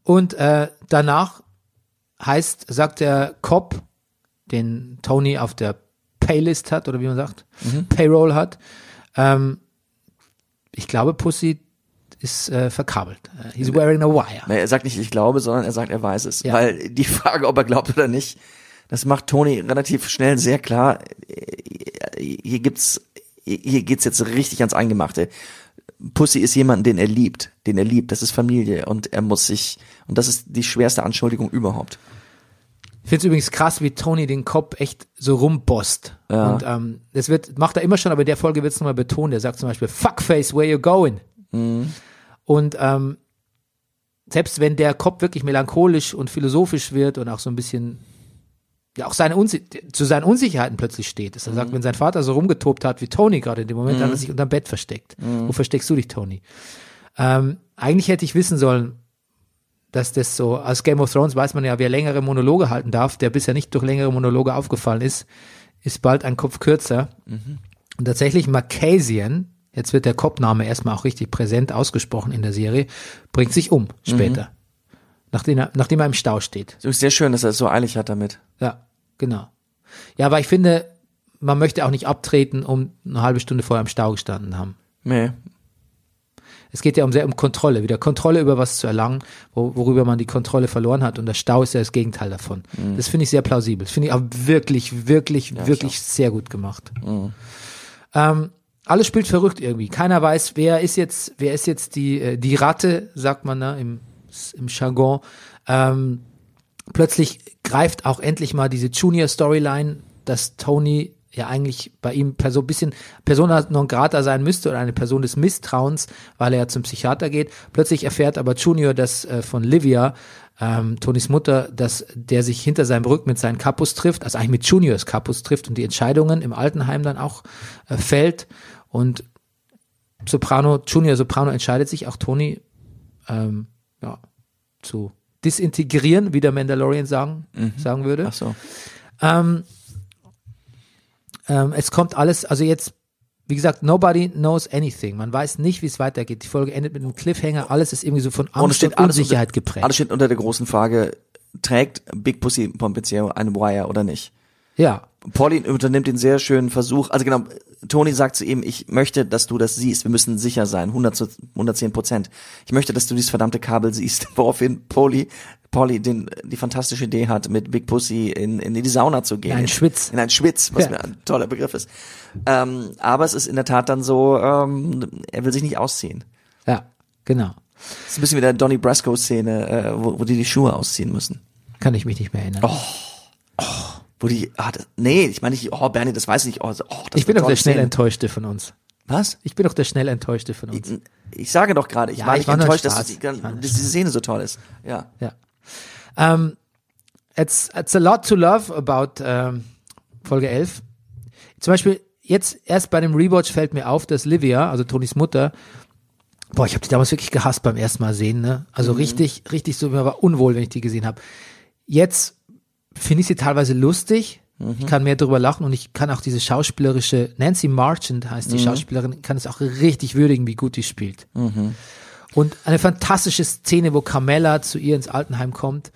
Und äh, danach heißt, sagt der Cop, den Tony auf der Paylist hat, oder wie man sagt, Payroll hat, ähm, ich glaube, Pussy ist äh, verkabelt. Äh, He's wearing a wire. Na, er sagt nicht, ich glaube, sondern er sagt, er weiß es. Ja. Weil die Frage, ob er glaubt oder nicht, das macht Tony relativ schnell sehr klar. Äh, Hier gibt's, hier geht's jetzt richtig ans Eingemachte. Pussy ist jemand, den er liebt, den er liebt. Das ist Familie und er muss sich, und das ist die schwerste Anschuldigung überhaupt. Ich finde es übrigens krass, wie Tony den Kopf echt so rumbosst. Ja. Und ähm, das wird, macht er immer schon, aber in der Folge wird es nochmal betont. Er sagt zum Beispiel, Fuckface, where you going? Und ähm, selbst wenn der Kopf wirklich melancholisch und philosophisch wird und auch so ein bisschen ja auch seine Unsi zu seinen Unsicherheiten plötzlich steht. Dass er sagt, wenn sein Vater so rumgetobt hat wie Tony gerade in dem Moment, hat er sich unterm Bett versteckt. Wo versteckst du dich, Tony? Ähm, eigentlich hätte ich wissen sollen, dass das so, als Game of Thrones weiß man ja, wer längere Monologe halten darf, der bisher nicht durch längere Monologe aufgefallen ist, ist bald ein Kopf kürzer. Und tatsächlich Marcasian, jetzt wird der Kopfname erstmal auch richtig präsent ausgesprochen in der Serie, bringt sich um später. Nachdem, er, nachdem er im Stau steht. Es ist sehr schön, dass er es so eilig hat damit. Ja, genau. Ja, aber ich finde, man möchte auch nicht abtreten, um eine halbe Stunde vorher im Stau gestanden haben. Nee. Es geht ja um sehr um Kontrolle, wieder Kontrolle über was zu erlangen, wo, worüber man die Kontrolle verloren hat. Und der Stau ist ja das Gegenteil davon. Das finde ich sehr plausibel. Das finde ich auch wirklich, wirklich, wirklich sehr gut gemacht. Ähm, alles spielt verrückt irgendwie. Keiner weiß, wer ist jetzt, wer ist jetzt die, äh, die Ratte, sagt man da im, im Jargon. Ähm, plötzlich greift auch endlich mal diese Junior-Storyline, dass Tony ja eigentlich bei ihm so ein bisschen Persona non grata sein müsste oder eine Person des Misstrauens, weil er ja zum Psychiater geht. Plötzlich erfährt aber Junior das äh, von Livia, ähm, Tonys Mutter, dass der sich hinter seinem Rücken mit seinen Kapus trifft, also eigentlich mit Juniors Kapus trifft und die Entscheidungen im Altenheim dann auch äh, fällt. Und Soprano, Junior Soprano entscheidet sich, auch Tony ähm, ja, zu disintegrieren, wie der Mandalorian sagen, sagen würde. Ach so. Ähm, ähm, es kommt alles, also jetzt, wie gesagt, nobody knows anything. Man weiß nicht, wie es weitergeht. Die Folge endet mit einem Cliffhanger. Alles ist irgendwie so von Und Angst und alles Unsicherheit unter, geprägt. Alles steht unter der großen Frage, trägt Big Pussy Pompiziero einen Wire oder nicht? ja, Polly unternimmt den sehr schönen Versuch. Also genau, Tony sagt zu ihm, ich möchte, dass du das siehst. Wir müssen sicher sein, 100 zu 110 Prozent. Ich möchte, dass du dieses verdammte Kabel siehst. Woraufhin Polly, Polly den, die fantastische Idee hat, mit Big Pussy in, in die Sauna zu gehen. In einen Schwitz. In einen Schwitz, was Ja. mir ein toller Begriff ist. Ähm, aber es ist in der Tat dann so, ähm, er will sich nicht ausziehen. Ja, genau. Das ist ein bisschen wie der Donny Brasco-Szene, äh, wo, wo die die Schuhe ausziehen müssen. Kann ich mich nicht mehr erinnern. Wo die, ah, das, nee, ich meine nicht, oh Bernie, das weiß ich nicht, oh, oh das ich bin doch der schnell. Enttäuschte von uns. Was? Ich bin doch der schnell Enttäuschte von uns. Ich, ich sage doch gerade, ich Ja, war ich nicht war nur enttäuscht, dass, die, Ich war dass diese Szene so toll ist. Ja. Ja. Ähm, it's, it's a lot to love about ähm, Folge 11. Zum Beispiel, jetzt erst bei dem Rewatch fällt mir auf, dass Livia, also Tonys Mutter, boah, ich habe die damals wirklich gehasst beim ersten Mal sehen, ne? Also richtig, richtig so, mir war unwohl, wenn ich die gesehen habe. Jetzt finde ich sie teilweise lustig. Ich kann mehr drüber lachen und ich kann auch diese schauspielerische, Nancy Marchand heißt die Schauspielerin, kann es auch richtig würdigen, wie gut die spielt. Und eine fantastische Szene, wo Carmella zu ihr ins Altenheim kommt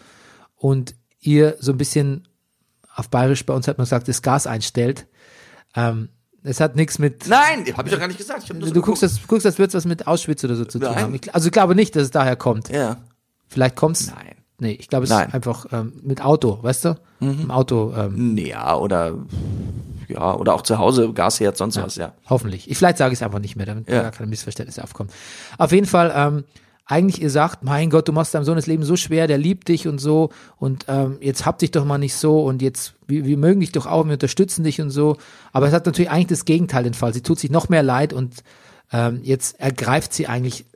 und ihr so ein bisschen auf Bayerisch bei uns hat man gesagt, das Gas einstellt. Ähm, es hat nichts mit. Nein, habe ich doch gar nicht gesagt. Nur so du guckst, das, guckst, als würde es was mit Auschwitz oder so zu tun haben. Ich, also ich glaube nicht, dass es daher kommt. Ja. Vielleicht kommt's. Nein. Nee, ich glaube, es Nein. ist einfach ähm, mit Auto, weißt du? Im Auto, ähm, Ja, oder ja, oder auch zu Hause, Gasherd, sonst was, ja. hoffentlich. Ich, vielleicht sage ich es einfach nicht mehr, damit Ja. gar keine Missverständnisse aufkommen. Auf jeden Fall, ähm, eigentlich ihr sagt, mein Gott, du machst deinem Sohn das Leben so schwer, der liebt dich und so und ähm, jetzt hab dich doch mal nicht so und jetzt, wir, wir mögen dich doch auch, wir unterstützen dich und so. Aber es hat natürlich eigentlich das Gegenteil den Fall. Sie tut sich noch mehr leid und ähm, jetzt ergreift sie eigentlich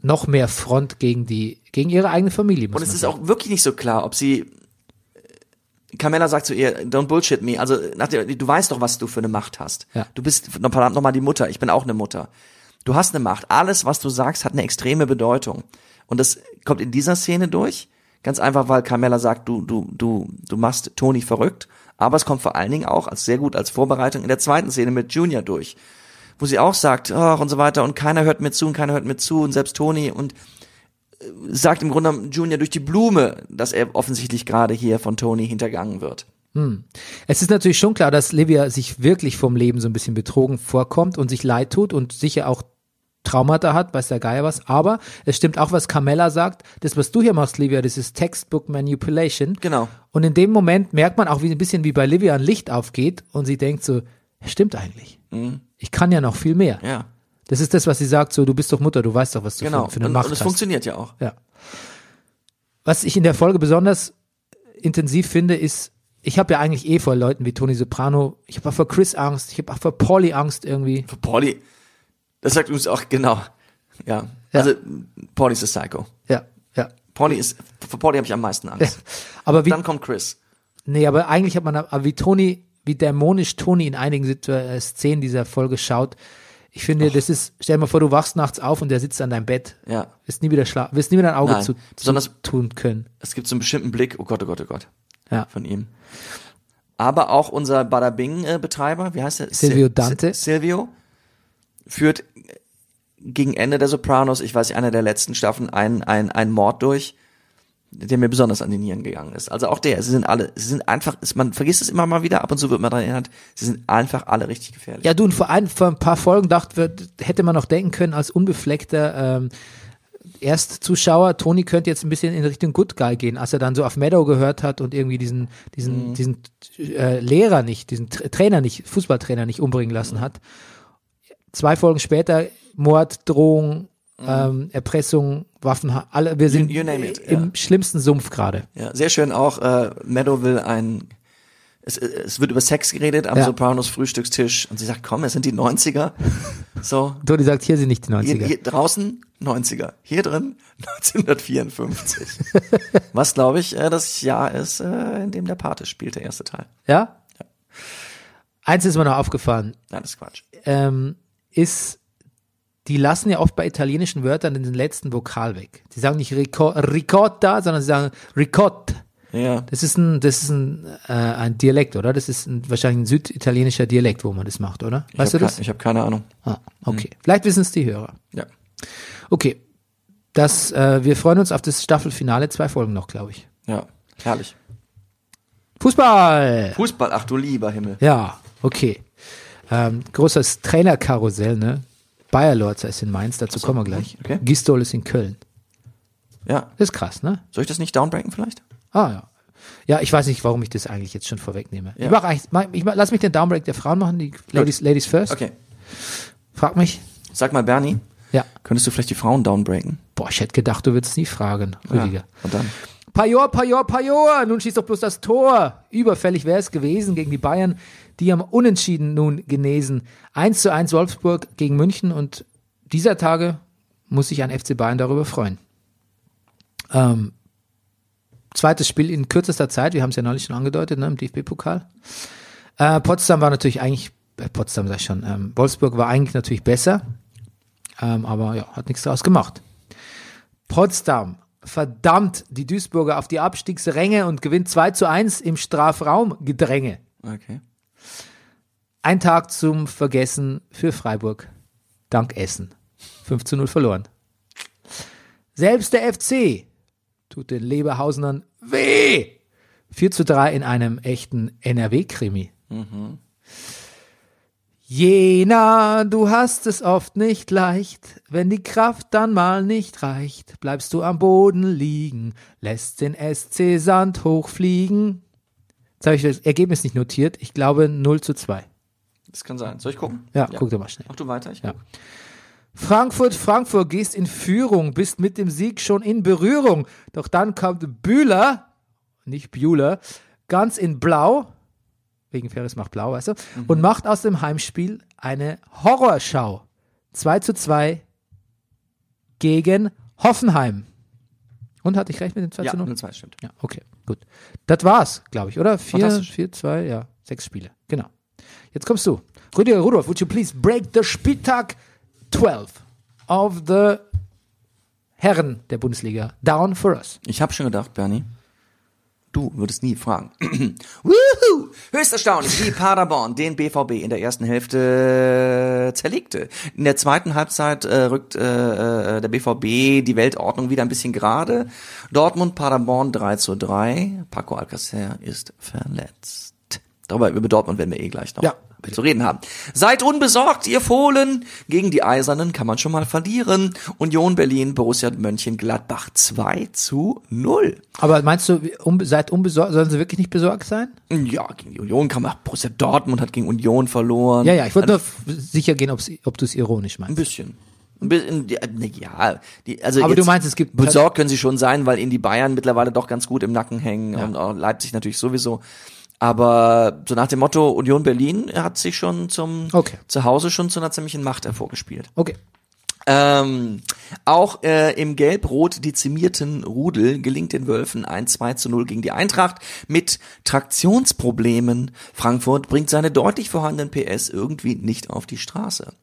noch mehr Front gegen die, gegen ihre eigene Familie. Und es ist sagen. auch wirklich nicht so klar, ob sie Carmella sagt zu ihr, don't bullshit me. Also, der, du weißt doch, was du für eine Macht hast. Ja. Du bist verdammt nochmal die Mutter. Ich bin auch eine Mutter. Du hast eine Macht. Alles, was du sagst, hat eine extreme Bedeutung. Und das kommt in dieser Szene durch. Ganz einfach, weil Carmella sagt, du, du, du, du machst Toni verrückt. Aber es kommt vor allen Dingen auch als sehr gut als Vorbereitung in der zweiten Szene mit Junior durch. Wo sie auch sagt, ach, und so weiter, und keiner hört mir zu, und keiner hört mir zu, und selbst Toni, und sagt im Grunde Junior durch die Blume, dass er offensichtlich gerade hier von Tony hintergangen wird. Es ist natürlich schon klar, dass Livia sich wirklich vom Leben so ein bisschen betrogen vorkommt und sich leid tut und sicher auch Traumata hat, weiß der Geier was. Aber es stimmt auch, was Carmella sagt. Das, was du hier machst, Livia, das ist Textbook Manipulation. Genau. Und in dem Moment merkt man auch wie ein bisschen wie bei Livia ein Licht aufgeht und sie denkt so, stimmt eigentlich. Ich kann ja noch viel mehr. Ja, Das ist das, was sie sagt, so, du bist doch Mutter, du weißt doch, was du genau. für, für eine und, Macht und es hast. funktioniert ja auch. Ja. Was ich in der Folge besonders intensiv finde, ist, ich habe ja eigentlich eh vor Leuten wie Tony Soprano, ich habe auch vor Chris Angst, ich habe auch vor Pauli Angst irgendwie. Für Pauli, das sagt uns auch, genau. Ja. Ja. Also, Pauli ist a Psycho. Ja, ja. Pauli ist, für Pauli habe ich am meisten Angst. Aber wie, Dann kommt Chris. nee, aber eigentlich hat man, aber wie Tony, wie dämonisch Tony in einigen Situ- äh, Szenen dieser Folge schaut, ich finde, das ist, stell dir mal vor, du wachst nachts auf und der sitzt an deinem Bett. Ja. Wirst nie wieder schlafen, wirst nie wieder ein Auge Nein. zu, Besonders- tun können. Es gibt so einen bestimmten Blick, oh Gott, oh Gott, oh Gott, Ja. von ihm. Aber auch unser Bada Bing-Betreiber, wie heißt der? Silvio Sil- Dante. Sil- Silvio führt gegen Ende der Sopranos, ich weiß nicht, einer der letzten Staffeln, ein, ein, ein Mord durch, der mir besonders an die Nieren gegangen ist. Also auch der, sie sind alle, sie sind einfach, ist- man vergisst es immer mal wieder, ab und zu wird man daran erinnert, sie sind einfach alle richtig gefährlich. Ja, du, und vor, ein, vor ein paar Folgen dachte, wird- hätte man noch denken können, als unbefleckter ähm, Erstzuschauer, Tony könnte jetzt ein bisschen in Richtung Good Guy gehen, als er dann so auf Meadow gehört hat und irgendwie diesen, diesen, diesen äh, Lehrer nicht, diesen Tra- Trainer nicht, Fußballtrainer nicht umbringen lassen hat. Zwei Folgen später, Mord, Drohung, ähm, Erpressung, Waffen, alle, wir sind you name it, im ja. schlimmsten Sumpf gerade. Ja, sehr schön auch, äh, Meadow will ein, es, es wird über Sex geredet am Ja. Sopranos Frühstückstisch und sie sagt, komm, es sind die 90er. So, Tony sagt, hier sind nicht die 90er. Hier, hier draußen 90er, hier drin 1954. Was glaube ich äh, das Jahr ist, äh, in dem der Pate spielt, der erste Teil. ja? Eins ist mir noch aufgefallen. Nein, das ist Quatsch. ähm, ist, die lassen ja oft bei italienischen Wörtern den letzten Vokal weg. Die sagen nicht Rico Ricotta, sondern sie sagen Ricotta. Ja, Das ist ein, das ist ein, äh, ein Dialekt, oder? Das ist ein, wahrscheinlich ein süditalienischer Dialekt, wo man das macht, oder? ich Weißt habe du das? ich hab keine Ahnung. Ah, okay. Vielleicht wissen es die Hörer. Ja. Okay. Das, äh, wir freuen uns auf das Staffelfinale, zwei Folgen noch, glaube ich. Ja, herrlich. Fußball! Fußball, ach du lieber Himmel. Ja, okay. Ähm, großes Trainerkarussell, ne? Bayer Lorzer ist in Mainz, dazu kommen wir gleich. okay. Gistol ist in Köln. Ja. Das ist krass, ne? Soll ich das nicht downbreaken vielleicht? Ah, ja. Ja, ich weiß nicht, warum ich das eigentlich jetzt schon vorwegnehme. Ja. Ich mach eigentlich, mach, ich mach, lass mich den Downbreak der Frauen machen, die Ladies, Ladies first. Okay. Frag mich. Sag mal, Bernie, Ja. könntest du vielleicht die Frauen downbreaken? Boah, ich hätte gedacht, du würdest nie fragen, Rüdiger. Und dann? Pajor, Pajor, Pajor, nun schießt doch bloß das Tor. Überfällig wäre es gewesen gegen die Bayern, die am Unentschieden nun genesen. 1 zu 1 Wolfsburg gegen München und dieser Tage muss sich ein FC Bayern darüber freuen. Ähm, zweites Spiel in kürzester Zeit, wir haben es ja neulich schon angedeutet, ne, im DFB-Pokal. Äh, Potsdam war natürlich eigentlich, äh, Potsdam sag ich schon, ähm, Wolfsburg war eigentlich natürlich besser, ähm, aber ja, hat nichts daraus gemacht. Potsdam verdammt die Duisburger auf die Abstiegsränge und gewinnt 2 zu 1 im Strafraumgedränge. Okay. Ein Tag zum Vergessen für Freiburg. Dank Essen. 5 zu 0 verloren. Selbst der FC tut den Leberhausenern weh. 4 zu 3 in einem echten NRW-Krimi. Jena, du hast es oft nicht leicht, wenn die Kraft dann mal nicht reicht, bleibst du am Boden liegen, lässt den SC Sand hochfliegen. Jetzt habe ich das Ergebnis nicht notiert, ich glaube 0 zu 2. Das kann sein. Soll ich gucken? Ja, guck doch mal schnell. Mach du weiter. Ich Ja. Frankfurt, Frankfurt, gehst in Führung, bist mit dem Sieg schon in Berührung. Doch dann kommt Bühler, nicht Bühler, ganz in Blau, wegen Ferris macht Blau, weißt du, und macht aus dem Heimspiel eine Horrorschau. 2 zu 2 gegen Hoffenheim. Und hatte ich recht mit dem 2 Ja, zu 0? eine zwei stimmt. Ja, okay, gut. Das war's, glaube ich, oder? Vier, Fantastisch. vier, zwei, ja, sechs Spiele. Jetzt kommst du. Rüdiger Rudolph, would you please break the Spieltag 12 of the Herren der Bundesliga down for us? Ich habe schon gedacht, Bernie, du würdest nie fragen. Woohoo! Höchst erstaunlich, wie Paderborn den BVB in der ersten Hälfte zerlegte. In der zweiten Halbzeit äh, rückt äh, äh, der BVB die Weltordnung wieder ein bisschen gerade. Dortmund, Paderborn 3 zu 3. Paco Alcacer ist verletzt. Darüber, über Dortmund werden wir eh gleich noch Ja, zu reden haben. Seid unbesorgt, ihr Fohlen. Gegen die Eisernen kann man schon mal verlieren. Union Berlin, Borussia Mönchengladbach 2 zu 0. Aber meinst du, unbe seid unbesorgt, sollen sie wirklich nicht besorgt sein? Ja, gegen die Union kann man, Borussia Dortmund hat gegen Union verloren. Ja, ja, ich wollte nur f- sicher gehen, ob du es ironisch Ein meinst. bisschen. Ein bisschen, ja, ne, ja, die, also Aber du meinst, es gibt- besorgt können sie schon sein, weil ihnen die Bayern mittlerweile doch ganz gut im Nacken hängen und auch Leipzig natürlich sowieso. Aber so nach dem Motto Union Berlin hat sich schon zum Okay. zu Hause schon zu einer ziemlichen Macht hervorgespielt. Okay. Ähm, auch äh, im gelb-rot dezimierten Rudel gelingt den Wölfen ein 2 zu 0 gegen die Eintracht mit Traktionsproblemen. Frankfurt bringt seine deutlich vorhandenen PS irgendwie nicht auf die Straße.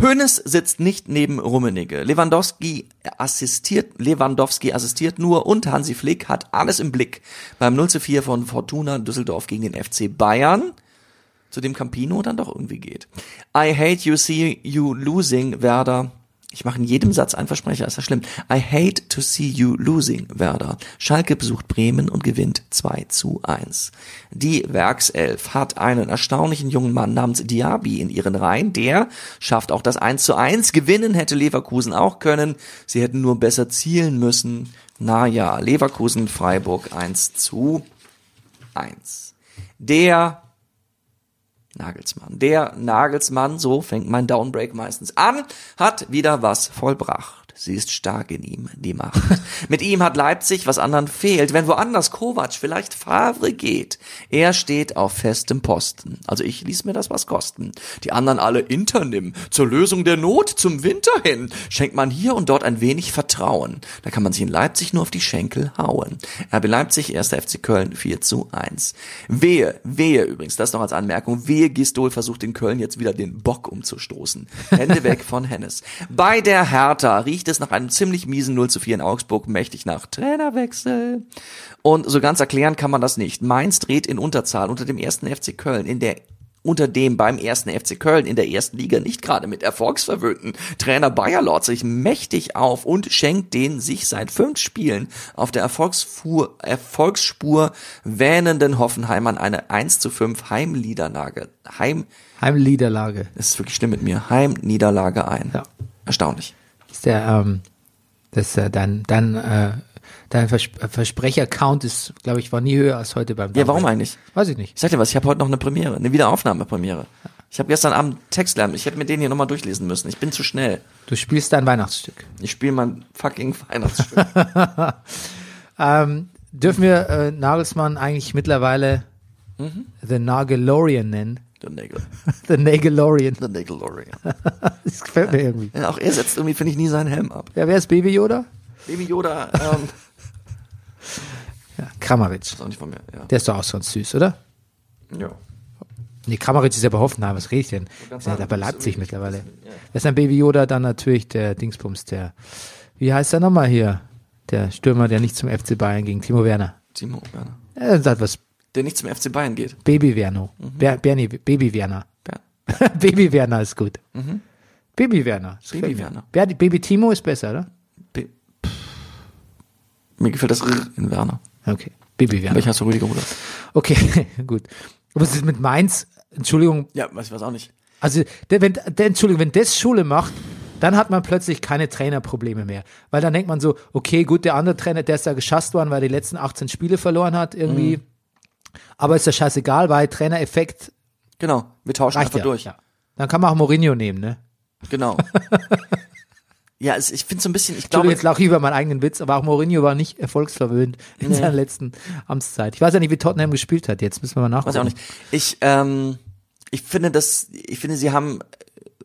Hoeneß sitzt nicht neben Rummenigge. Lewandowski assistiert, Lewandowski assistiert nur und Hansi Flick hat alles im Blick. Beim 0 zu 4 von Fortuna Düsseldorf gegen den FC Bayern zu dem Campino dann doch irgendwie geht. I hate you see you losing, Werder. Ich mache in jedem Satz einen Versprecher, ist das schlimm. I hate to see you losing, Werder. Schalke besucht Bremen und gewinnt 2 zu 1. Die Werkself hat einen erstaunlichen jungen Mann namens Diaby in ihren Reihen. Der schafft auch das 1 zu 1. Gewinnen hätte Leverkusen auch können. Sie hätten nur besser zielen müssen. Naja, Leverkusen, Freiburg 1 zu 1. Der Nagelsmann. Der Nagelsmann, so fängt mein Downbreak meistens an, hat wieder was vollbracht. Sie ist stark in ihm, die Macht. Mit ihm hat Leipzig, was anderen fehlt. Wenn woanders Kovac, vielleicht Favre geht. Er steht auf festem Posten. Also ich ließ mir das was kosten. Die anderen alle Internim. Zur Lösung der Not, zum Winter hin. Schenkt man hier und dort ein wenig Vertrauen. Da kann man sich in Leipzig nur auf die Schenkel hauen. RB Leipzig, 1. FC Köln, 4 zu 1. Wehe, wehe übrigens, das noch als Anmerkung, wehe Gistol versucht in Köln jetzt wieder den Bock umzustoßen. Hände weg von Hennes. Bei der Hertha riecht es nach einem ziemlich miesen 0 zu 4 in Augsburg, mächtig nach Trainerwechsel. Und so ganz erklären kann man das nicht. Mainz dreht in Unterzahl unter dem ersten FC Köln in der unter dem beim ersten FC Köln in der ersten Liga nicht gerade mit erfolgsverwöhnten Trainer Bayer Lorz sich mächtig auf und schenkt den sich seit fünf Spielen auf der Erfolgsfuhr, Erfolgsspur wähnenden Hoffenheimern eine 1 zu 5 Heimniederlage. Heim, Heimliederlage. das ist wirklich schlimm mit mir, Heimniederlage ein. Ja. Erstaunlich. Ist der, ähm, das, äh, dein, dein, äh, dein Vers Versprecher-Count ist, glaube ich, war nie höher als heute beim Ja, warum eigentlich? Weiß ich nicht. Ich sag dir was, ich habe heute noch eine Premiere, eine Wiederaufnahmepremiere. Ich habe gestern Abend Text lernen, ich hätte mir den hier nochmal durchlesen müssen. Ich bin zu schnell. Du spielst dein Weihnachtsstück. Ich spiele mein fucking Weihnachtsstück. Ähm, dürfen wir äh, Nagelsmann eigentlich mittlerweile Mhm. The Nagelorian nennen? Der Nagel. The Nagelorian. Der Nagelorian. Das gefällt mir irgendwie. Ja, auch er setzt irgendwie, finde ich, nie seinen Helm ab. Ja, wer ist Baby Yoda? Baby Yoda, ähm, Ja, Kramaric. ist auch nicht von mir, ja. Der ist doch auch sonst süß, oder? ja. Nee, Kramaric ist ja bei Hoffenheim, was rede ich denn? Ist ja sagen, bei das ist Leipzig mittlerweile. ja. Wer ist ein Baby Yoda? Dann natürlich der Dingsbums, der, wie heißt er nochmal hier? Der Stürmer, der nicht zum FC Bayern ging, Timo Werner. Timo Werner. Er sagt was, Der nicht zum FC Bayern geht. Baby Werner. Mhm. Ber, Bernie, Baby Werner. Ja. Baby Werner ist gut. Baby Werner. Mhm. Baby gefällt mir. Werner. Baby, Baby Timo ist besser, oder? B Pff. Mir gefällt das R in Werner. Okay. Baby Werner. Welcher hast du Rüdiger Rudolph? Okay, gut. Was ist mit Mainz? Entschuldigung, Ja, weiß ich was auch nicht. Also, der, wenn, der, Entschuldigung, wenn das Schule macht, dann hat man plötzlich keine Trainerprobleme mehr. Weil dann denkt man so, okay, gut, der andere Trainer, der ist da geschasst worden, weil er die letzten 18 Spiele verloren hat, irgendwie. Mhm. Aber ist ja scheißegal, weil Trainereffekt Genau, wir tauschen einfach ja. durch. ja. Dann kann man auch Mourinho nehmen, ne? Genau. ja, es, ich finde so ein bisschen, ich glaube, jetzt lache ich über meinen eigenen Witz, aber auch Mourinho war nicht erfolgsverwöhnt in seiner letzten Amtszeit. Ich weiß ja nicht, wie Tottenham gespielt hat. Jetzt müssen wir mal nachgucken. weiß ich auch nicht. Ich, ähm, ich finde das, ich finde, sie haben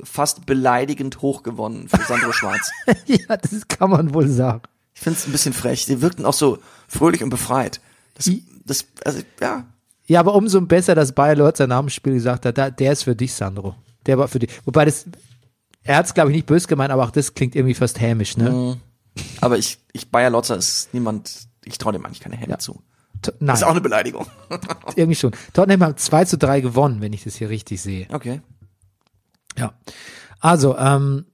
fast beleidigend hoch gewonnen für Sandro Schwarz. ja, das kann man wohl sagen. Ich finde es ein bisschen frech. Sie wirkten auch so fröhlich und befreit. Das, das, also, ja. Ja, aber umso besser, dass Bayer Lord sein Namensspiel gesagt hat, der ist für dich, Sandro. Der war für dich. Wobei das, er hat es, glaube ich, nicht böse gemeint, aber auch das klingt irgendwie fast hämisch, ne? Aber ich, ich, Bayer Lotzer ist niemand, ich traue dem eigentlich keine Hände Ja. zu. To- Nein, Ist auch eine Beleidigung. irgendwie schon. Tottenham hat 2 zu 3 gewonnen, wenn ich das hier richtig sehe. Okay. Ja. Also, ähm,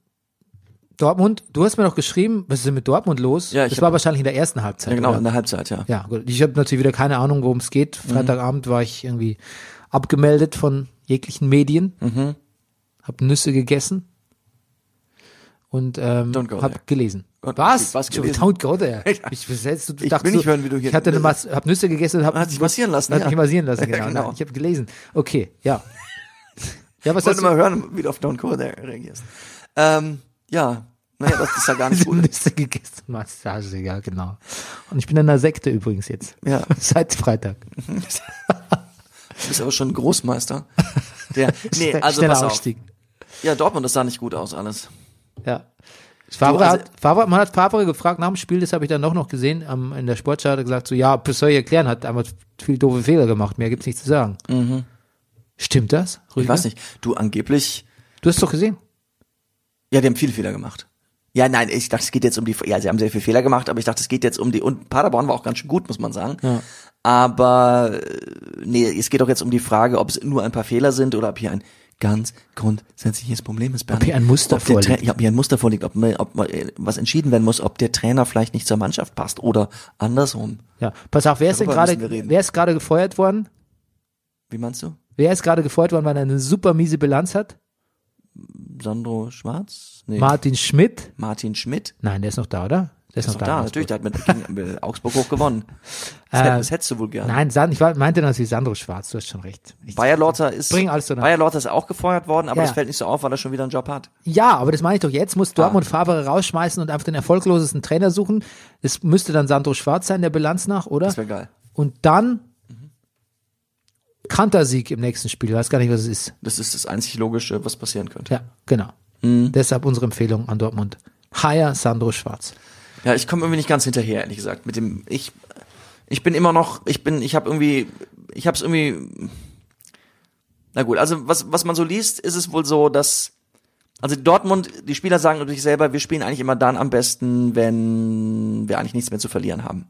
Dortmund, du hast mir doch geschrieben, was ist denn mit Dortmund los? Ja, ich das war wahrscheinlich in der ersten Halbzeit. Ja, genau, oder? in der Halbzeit, ja. Ja, gut. Ich habe natürlich wieder keine Ahnung, worum es geht. Freitagabend war ich irgendwie abgemeldet von jeglichen Medien. Mhm. Hab Nüsse gegessen und ähm, Don't go hab there. gelesen. Und- Was? was gelesen? Don't go there. Ich, hältst du, Ich dachtest will nicht hören, wie du hier- Ich hatte eine Mas hab Nüsse gegessen und hab Hat sich massieren lassen, Hat ja. mich massieren lassen, genau. Ja, genau. Nein, ich habe gelesen. Okay, ja. Ja, was Ich wollte mal hören, wie du auf Don't Go There reagierst. Ähm, ja, naja, das ist ja gar nicht gut. Nüsse gegessen, Massage, ja, genau. Und ich bin in einer Sekte übrigens jetzt. Ja. Seit Freitag. Du bist aber schon ein Großmeister. Der, nee, also schneller pass auf. Aufstieg. Ja, Dortmund, das sah nicht gut aus alles. Ja. Favre also- hat, Favre, man hat Favre gefragt nach dem Spiel, das habe ich dann noch noch gesehen, am, in der Sportschau hat er gesagt, so, ja, was soll ich erklären, hat einfach viel doofe Fehler gemacht, mehr gibt's nichts zu sagen. Stimmt das? Mhm. Ich weiß nicht. Du angeblich, Du hast doch gesehen. Ja, die haben viele Fehler gemacht. Ja, nein, ich dachte, es geht jetzt um die, ja, sie haben sehr viele Fehler gemacht, aber ich dachte, es geht jetzt um die, und Paderborn war auch ganz schön gut, muss man sagen. Ja. Aber, äh, nee, es geht doch jetzt um die Frage, ob es nur ein paar Fehler sind oder ob hier ein ganz grundsätzliches Problem ist, Bernd. hier ein Muster ob der Tra- vorliegt. Ja, ob hier ein Muster vorliegt, ob, man, ob man, äh, was entschieden werden muss, ob der Trainer vielleicht nicht zur Mannschaft passt oder andersrum. Ja. Pass auf, wer ist denn Darüber gerade, wir reden. wer ist gerade gefeuert worden? Wie meinst du? Wer ist gerade gefeuert worden, weil er eine super miese Bilanz hat? Sandro Schwarz? Nee. Martin Schmidt? Martin Schmidt? Nein, der ist noch da, oder? Der ist, Ist noch da. da, natürlich, der hat mit, mit Augsburg hoch gewonnen. Das, Äh, hätt- das hättest du wohl gern. Nein, ich meinte natürlich Sandro Schwarz, du hast schon recht. Ich, Bayer Lorzer ist, Bring alles so. Bayer Lorzer ist auch gefeuert worden, aber Ja, das fällt nicht so auf, weil er schon wieder einen Job hat. Ja, aber das meine ich doch. Jetzt Ah. muss Dortmund Favre rausschmeißen und einfach den erfolglosesten Trainer suchen. Es müsste dann Sandro Schwarz sein, der Bilanz nach, oder? Das wäre geil. Und dann Kantersieg im nächsten Spiel. Ich weiß gar nicht, was es ist. Das ist das einzig Logische, was passieren könnte. Ja, genau. Mhm. Deshalb unsere Empfehlung an Dortmund. Hire Sandro Schwarz. Ja, ich komme irgendwie nicht ganz hinterher, ehrlich gesagt. Mit dem, ich, ich bin immer noch, ich bin, ich habe irgendwie, ich habe es irgendwie. Na gut, also was, was man so liest, ist es wohl so, dass also Dortmund, die Spieler sagen natürlich selber, wir spielen eigentlich immer dann am besten, wenn wir eigentlich nichts mehr zu verlieren haben.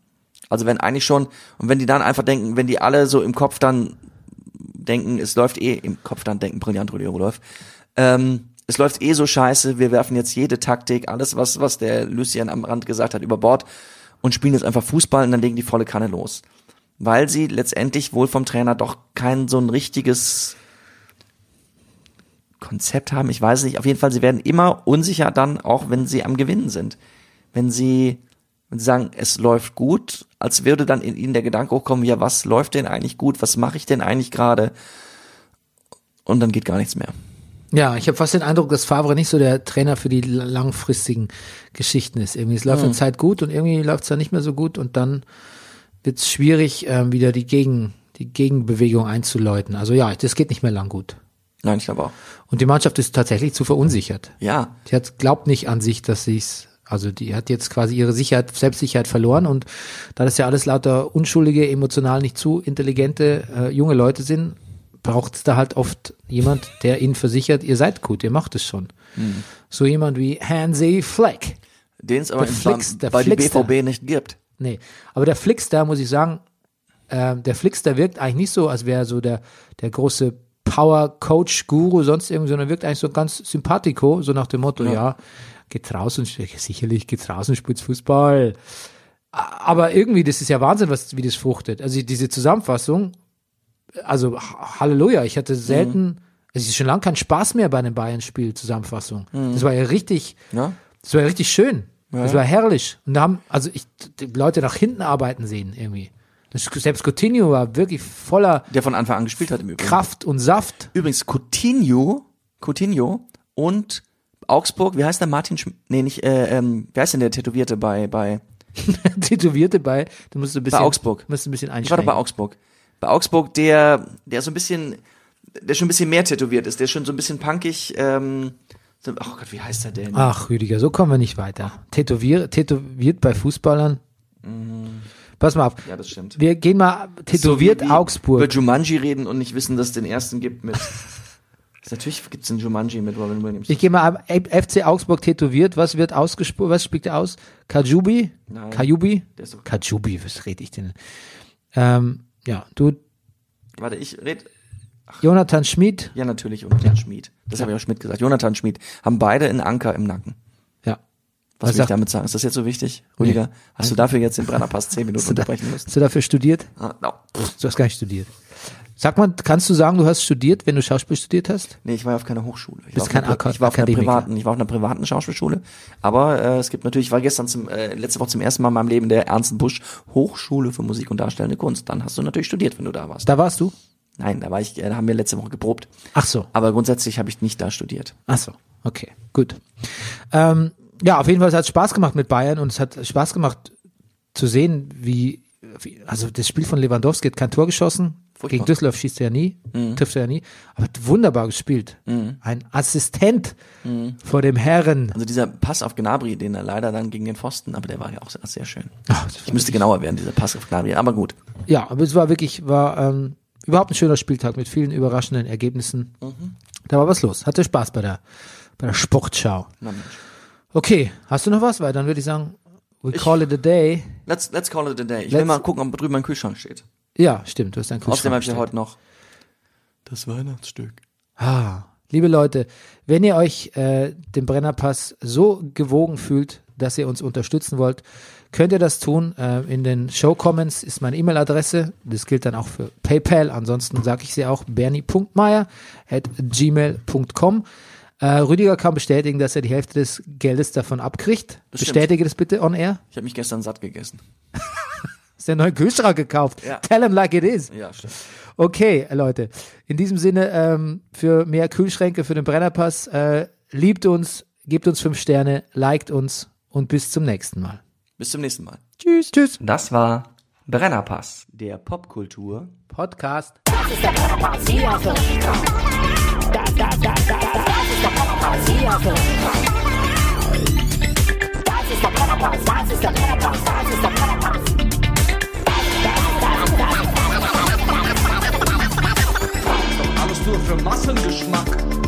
Also wenn eigentlich schon, und wenn die dann einfach denken, wenn die alle so im Kopf dann denken, es läuft eh im Kopf dann denken, brillant Rudi Rudolph. Ähm, es läuft eh so scheiße, wir werfen jetzt jede Taktik, alles was, was der Lucien am Rand gesagt hat, über Bord und spielen jetzt einfach Fußball und dann legen die volle Kanne los. Weil sie letztendlich wohl vom Trainer doch kein so ein richtiges Konzept haben. Ich weiß nicht. Auf jeden Fall, sie werden immer unsicher dann, auch wenn sie am Gewinnen sind. Wenn sie, sie sagen, es läuft gut, als würde dann in ihnen der Gedanke hochkommen, ja, was läuft denn eigentlich gut? Was mache ich denn eigentlich gerade? Und dann geht gar nichts mehr. Ja, ich habe fast den Eindruck, dass Favre nicht so der Trainer für die langfristigen Geschichten ist. Irgendwie, es läuft eine Zeit gut und irgendwie läuft es dann nicht mehr so gut und dann wird es schwierig, ähm, wieder die Gegen, die Gegenbewegung einzuläuten. Also ja, das geht nicht mehr lang gut. Nein, ich glaube auch. Und die Mannschaft ist tatsächlich zu verunsichert. Ja, Die hat glaubt nicht an sich, dass sie's also die hat jetzt quasi ihre Sicherheit, Selbstsicherheit verloren und da das ja alles lauter unschuldige, emotional nicht zu intelligente äh, junge Leute sind, braucht es da halt oft jemand, der ihnen versichert, ihr seid gut, ihr macht es schon. So jemand wie Hansi Fleck. den es aber Der Flix- der bei die Flixster. BVB nicht gibt. Nee, aber der Flixster, muss ich sagen, äh, der Flixster wirkt eigentlich nicht so, als wäre er so der, der große Power-Coach-Guru, sonst irgendwie, sondern wirkt eigentlich so ganz sympathico, so nach dem Motto, ja, geht raus und sicherlich geht's raus und spielt Fußball. Aber irgendwie, das ist ja Wahnsinn, was, wie das fruchtet. Also diese Zusammenfassung, also Ha- Halleluja, ich hatte selten, es ist schon lange kein Spaß mehr bei einem Bayern-Spiel, Zusammenfassung. Das war ja richtig, Ja? das war ja richtig schön. Das war herrlich. Und da haben, also ich, die Leute nach hinten arbeiten sehen irgendwie. Das, selbst Coutinho war wirklich voller Der von Anfang an gespielt hat im Übrigen. Kraft und Saft. Übrigens, Coutinho, Coutinho und Augsburg, wie heißt der Martin Schm Nee, nicht, äh, ähm, wie heißt denn der Tätowierte bei, bei, Tätowierte bei, du musst ein bisschen, Augsburg. Musst ein bisschen ich war doch einschränken. bei Augsburg. Bei Augsburg, der, der so ein bisschen, der schon ein bisschen mehr tätowiert ist, der schon so ein bisschen punkig, ähm, so, oh Gott, wie heißt er denn? Ach, Rüdiger, so kommen wir nicht weiter. Tätowier, tätowiert bei Fußballern. Pass mal auf. Mhm. Ja, das stimmt. Wir gehen mal tätowiert So wie- wie Augsburg. Über Jumanji reden und nicht wissen, dass es den ersten gibt mit, natürlich gibt's einen Jumanji mit Robin Williams. Ich gehe mal ab, FC Augsburg tätowiert. Was wird ausgesprochen? Was spielt er aus? Kajubi? Nein. Kajubi? Der ist doch- Kajubi, was rede ich denn? Ähm, ja, du, Warte, ich red, Jonathan Schmid. ja natürlich, Jonathan Schmid. Das habe ich auch Schmidt gesagt. Jonathan Schmid. Haben beide einen Anker im Nacken. Ja. Was, will ich damit sagen? Ist das jetzt so wichtig, Rüdiger? Hast du dafür jetzt den Brennerpass zehn Minuten unterbrechen müssen? hast du dafür studiert? Ah, no. Du hast gar nicht studiert. Sag mal, kannst du sagen, du hast studiert, wenn du Schauspiel studiert hast? Nee, ich war ja auf keiner Hochschule. Ich Bist war auf kein einer, Aka- ich war auf einer privaten, ich war auf einer privaten Schauspielschule. Aber äh, es gibt natürlich, ich war gestern zum, äh, letzte Woche zum ersten Mal in meinem Leben der Ernst Busch Hochschule für Musik und Darstellende Kunst. Dann hast du natürlich studiert, wenn du da warst. Da warst du? Nein, da war ich, äh, da haben wir letzte Woche geprobt. Ach so. Aber grundsätzlich habe ich nicht da studiert. Ach so. Okay, gut. Ähm, ja, auf jeden Fall es hat Spaß gemacht mit Bayern und es hat Spaß gemacht zu sehen, wie, wie also das Spiel von Lewandowski hat kein Tor geschossen. Furchtbar. Gegen Düsseldorf schießt er ja nie, Mhm. trifft er ja nie, aber wunderbar gespielt. Ein Assistent vor dem Herren. Also dieser Pass auf Gnabry, den er leider dann gegen den Pfosten, aber der war ja auch sehr, sehr schön. Ach, Ich müsste genauer werden, dieser Pass auf Gnabry, aber gut. Ja, aber es war wirklich, war ähm, überhaupt ein schöner Spieltag mit vielen überraschenden Ergebnissen. Da war was los. Hatte Spaß bei der, bei der Sportschau. Okay, hast du noch was? Weil dann würde ich sagen, we call it a day. Let's, let's call it a day. Ich will Let's- mal gucken, ob drüben mein Kühlschrank steht. Ja, stimmt, du hast einen Außerdem Kühlschrank habe ich ja heute noch das Weihnachtsstück. Ah, liebe Leute, wenn ihr euch äh, dem Brennerpass so gewogen fühlt, dass ihr uns unterstützen wollt, könnt ihr das tun. Äh, in den Show-Comments ist meine E-Mail-Adresse. Das gilt dann auch für PayPal. Ansonsten sage ich sie auch bernie.meier at gmail.com. Äh, Rüdiger kann bestätigen, dass er die Hälfte des Geldes davon abkriegt. Das. Bestätige das bitte on air. Ich habe mich gestern satt gegessen. Hast einen neuen Kühlschrank gekauft? Ja. Tell him like it is. Ja, stimmt. Okay, Leute. In diesem Sinne, ähm, für mehr Kühlschränke für den Brennerpass, äh, liebt uns, gebt uns fünf Sterne, liked uns und bis zum nächsten Mal. Bis zum nächsten Mal. Tschüss. Tschüss. Das war Brennerpass. Der Popkultur. Podcast. Das ist der Brennerpass, hier hast du richtig drauf. Das, ist der Brennerpass. Das ist der Brennerpass, das ist der Brennerpass, das ist der Brennerpass. Rezeptur für Massengeschmack.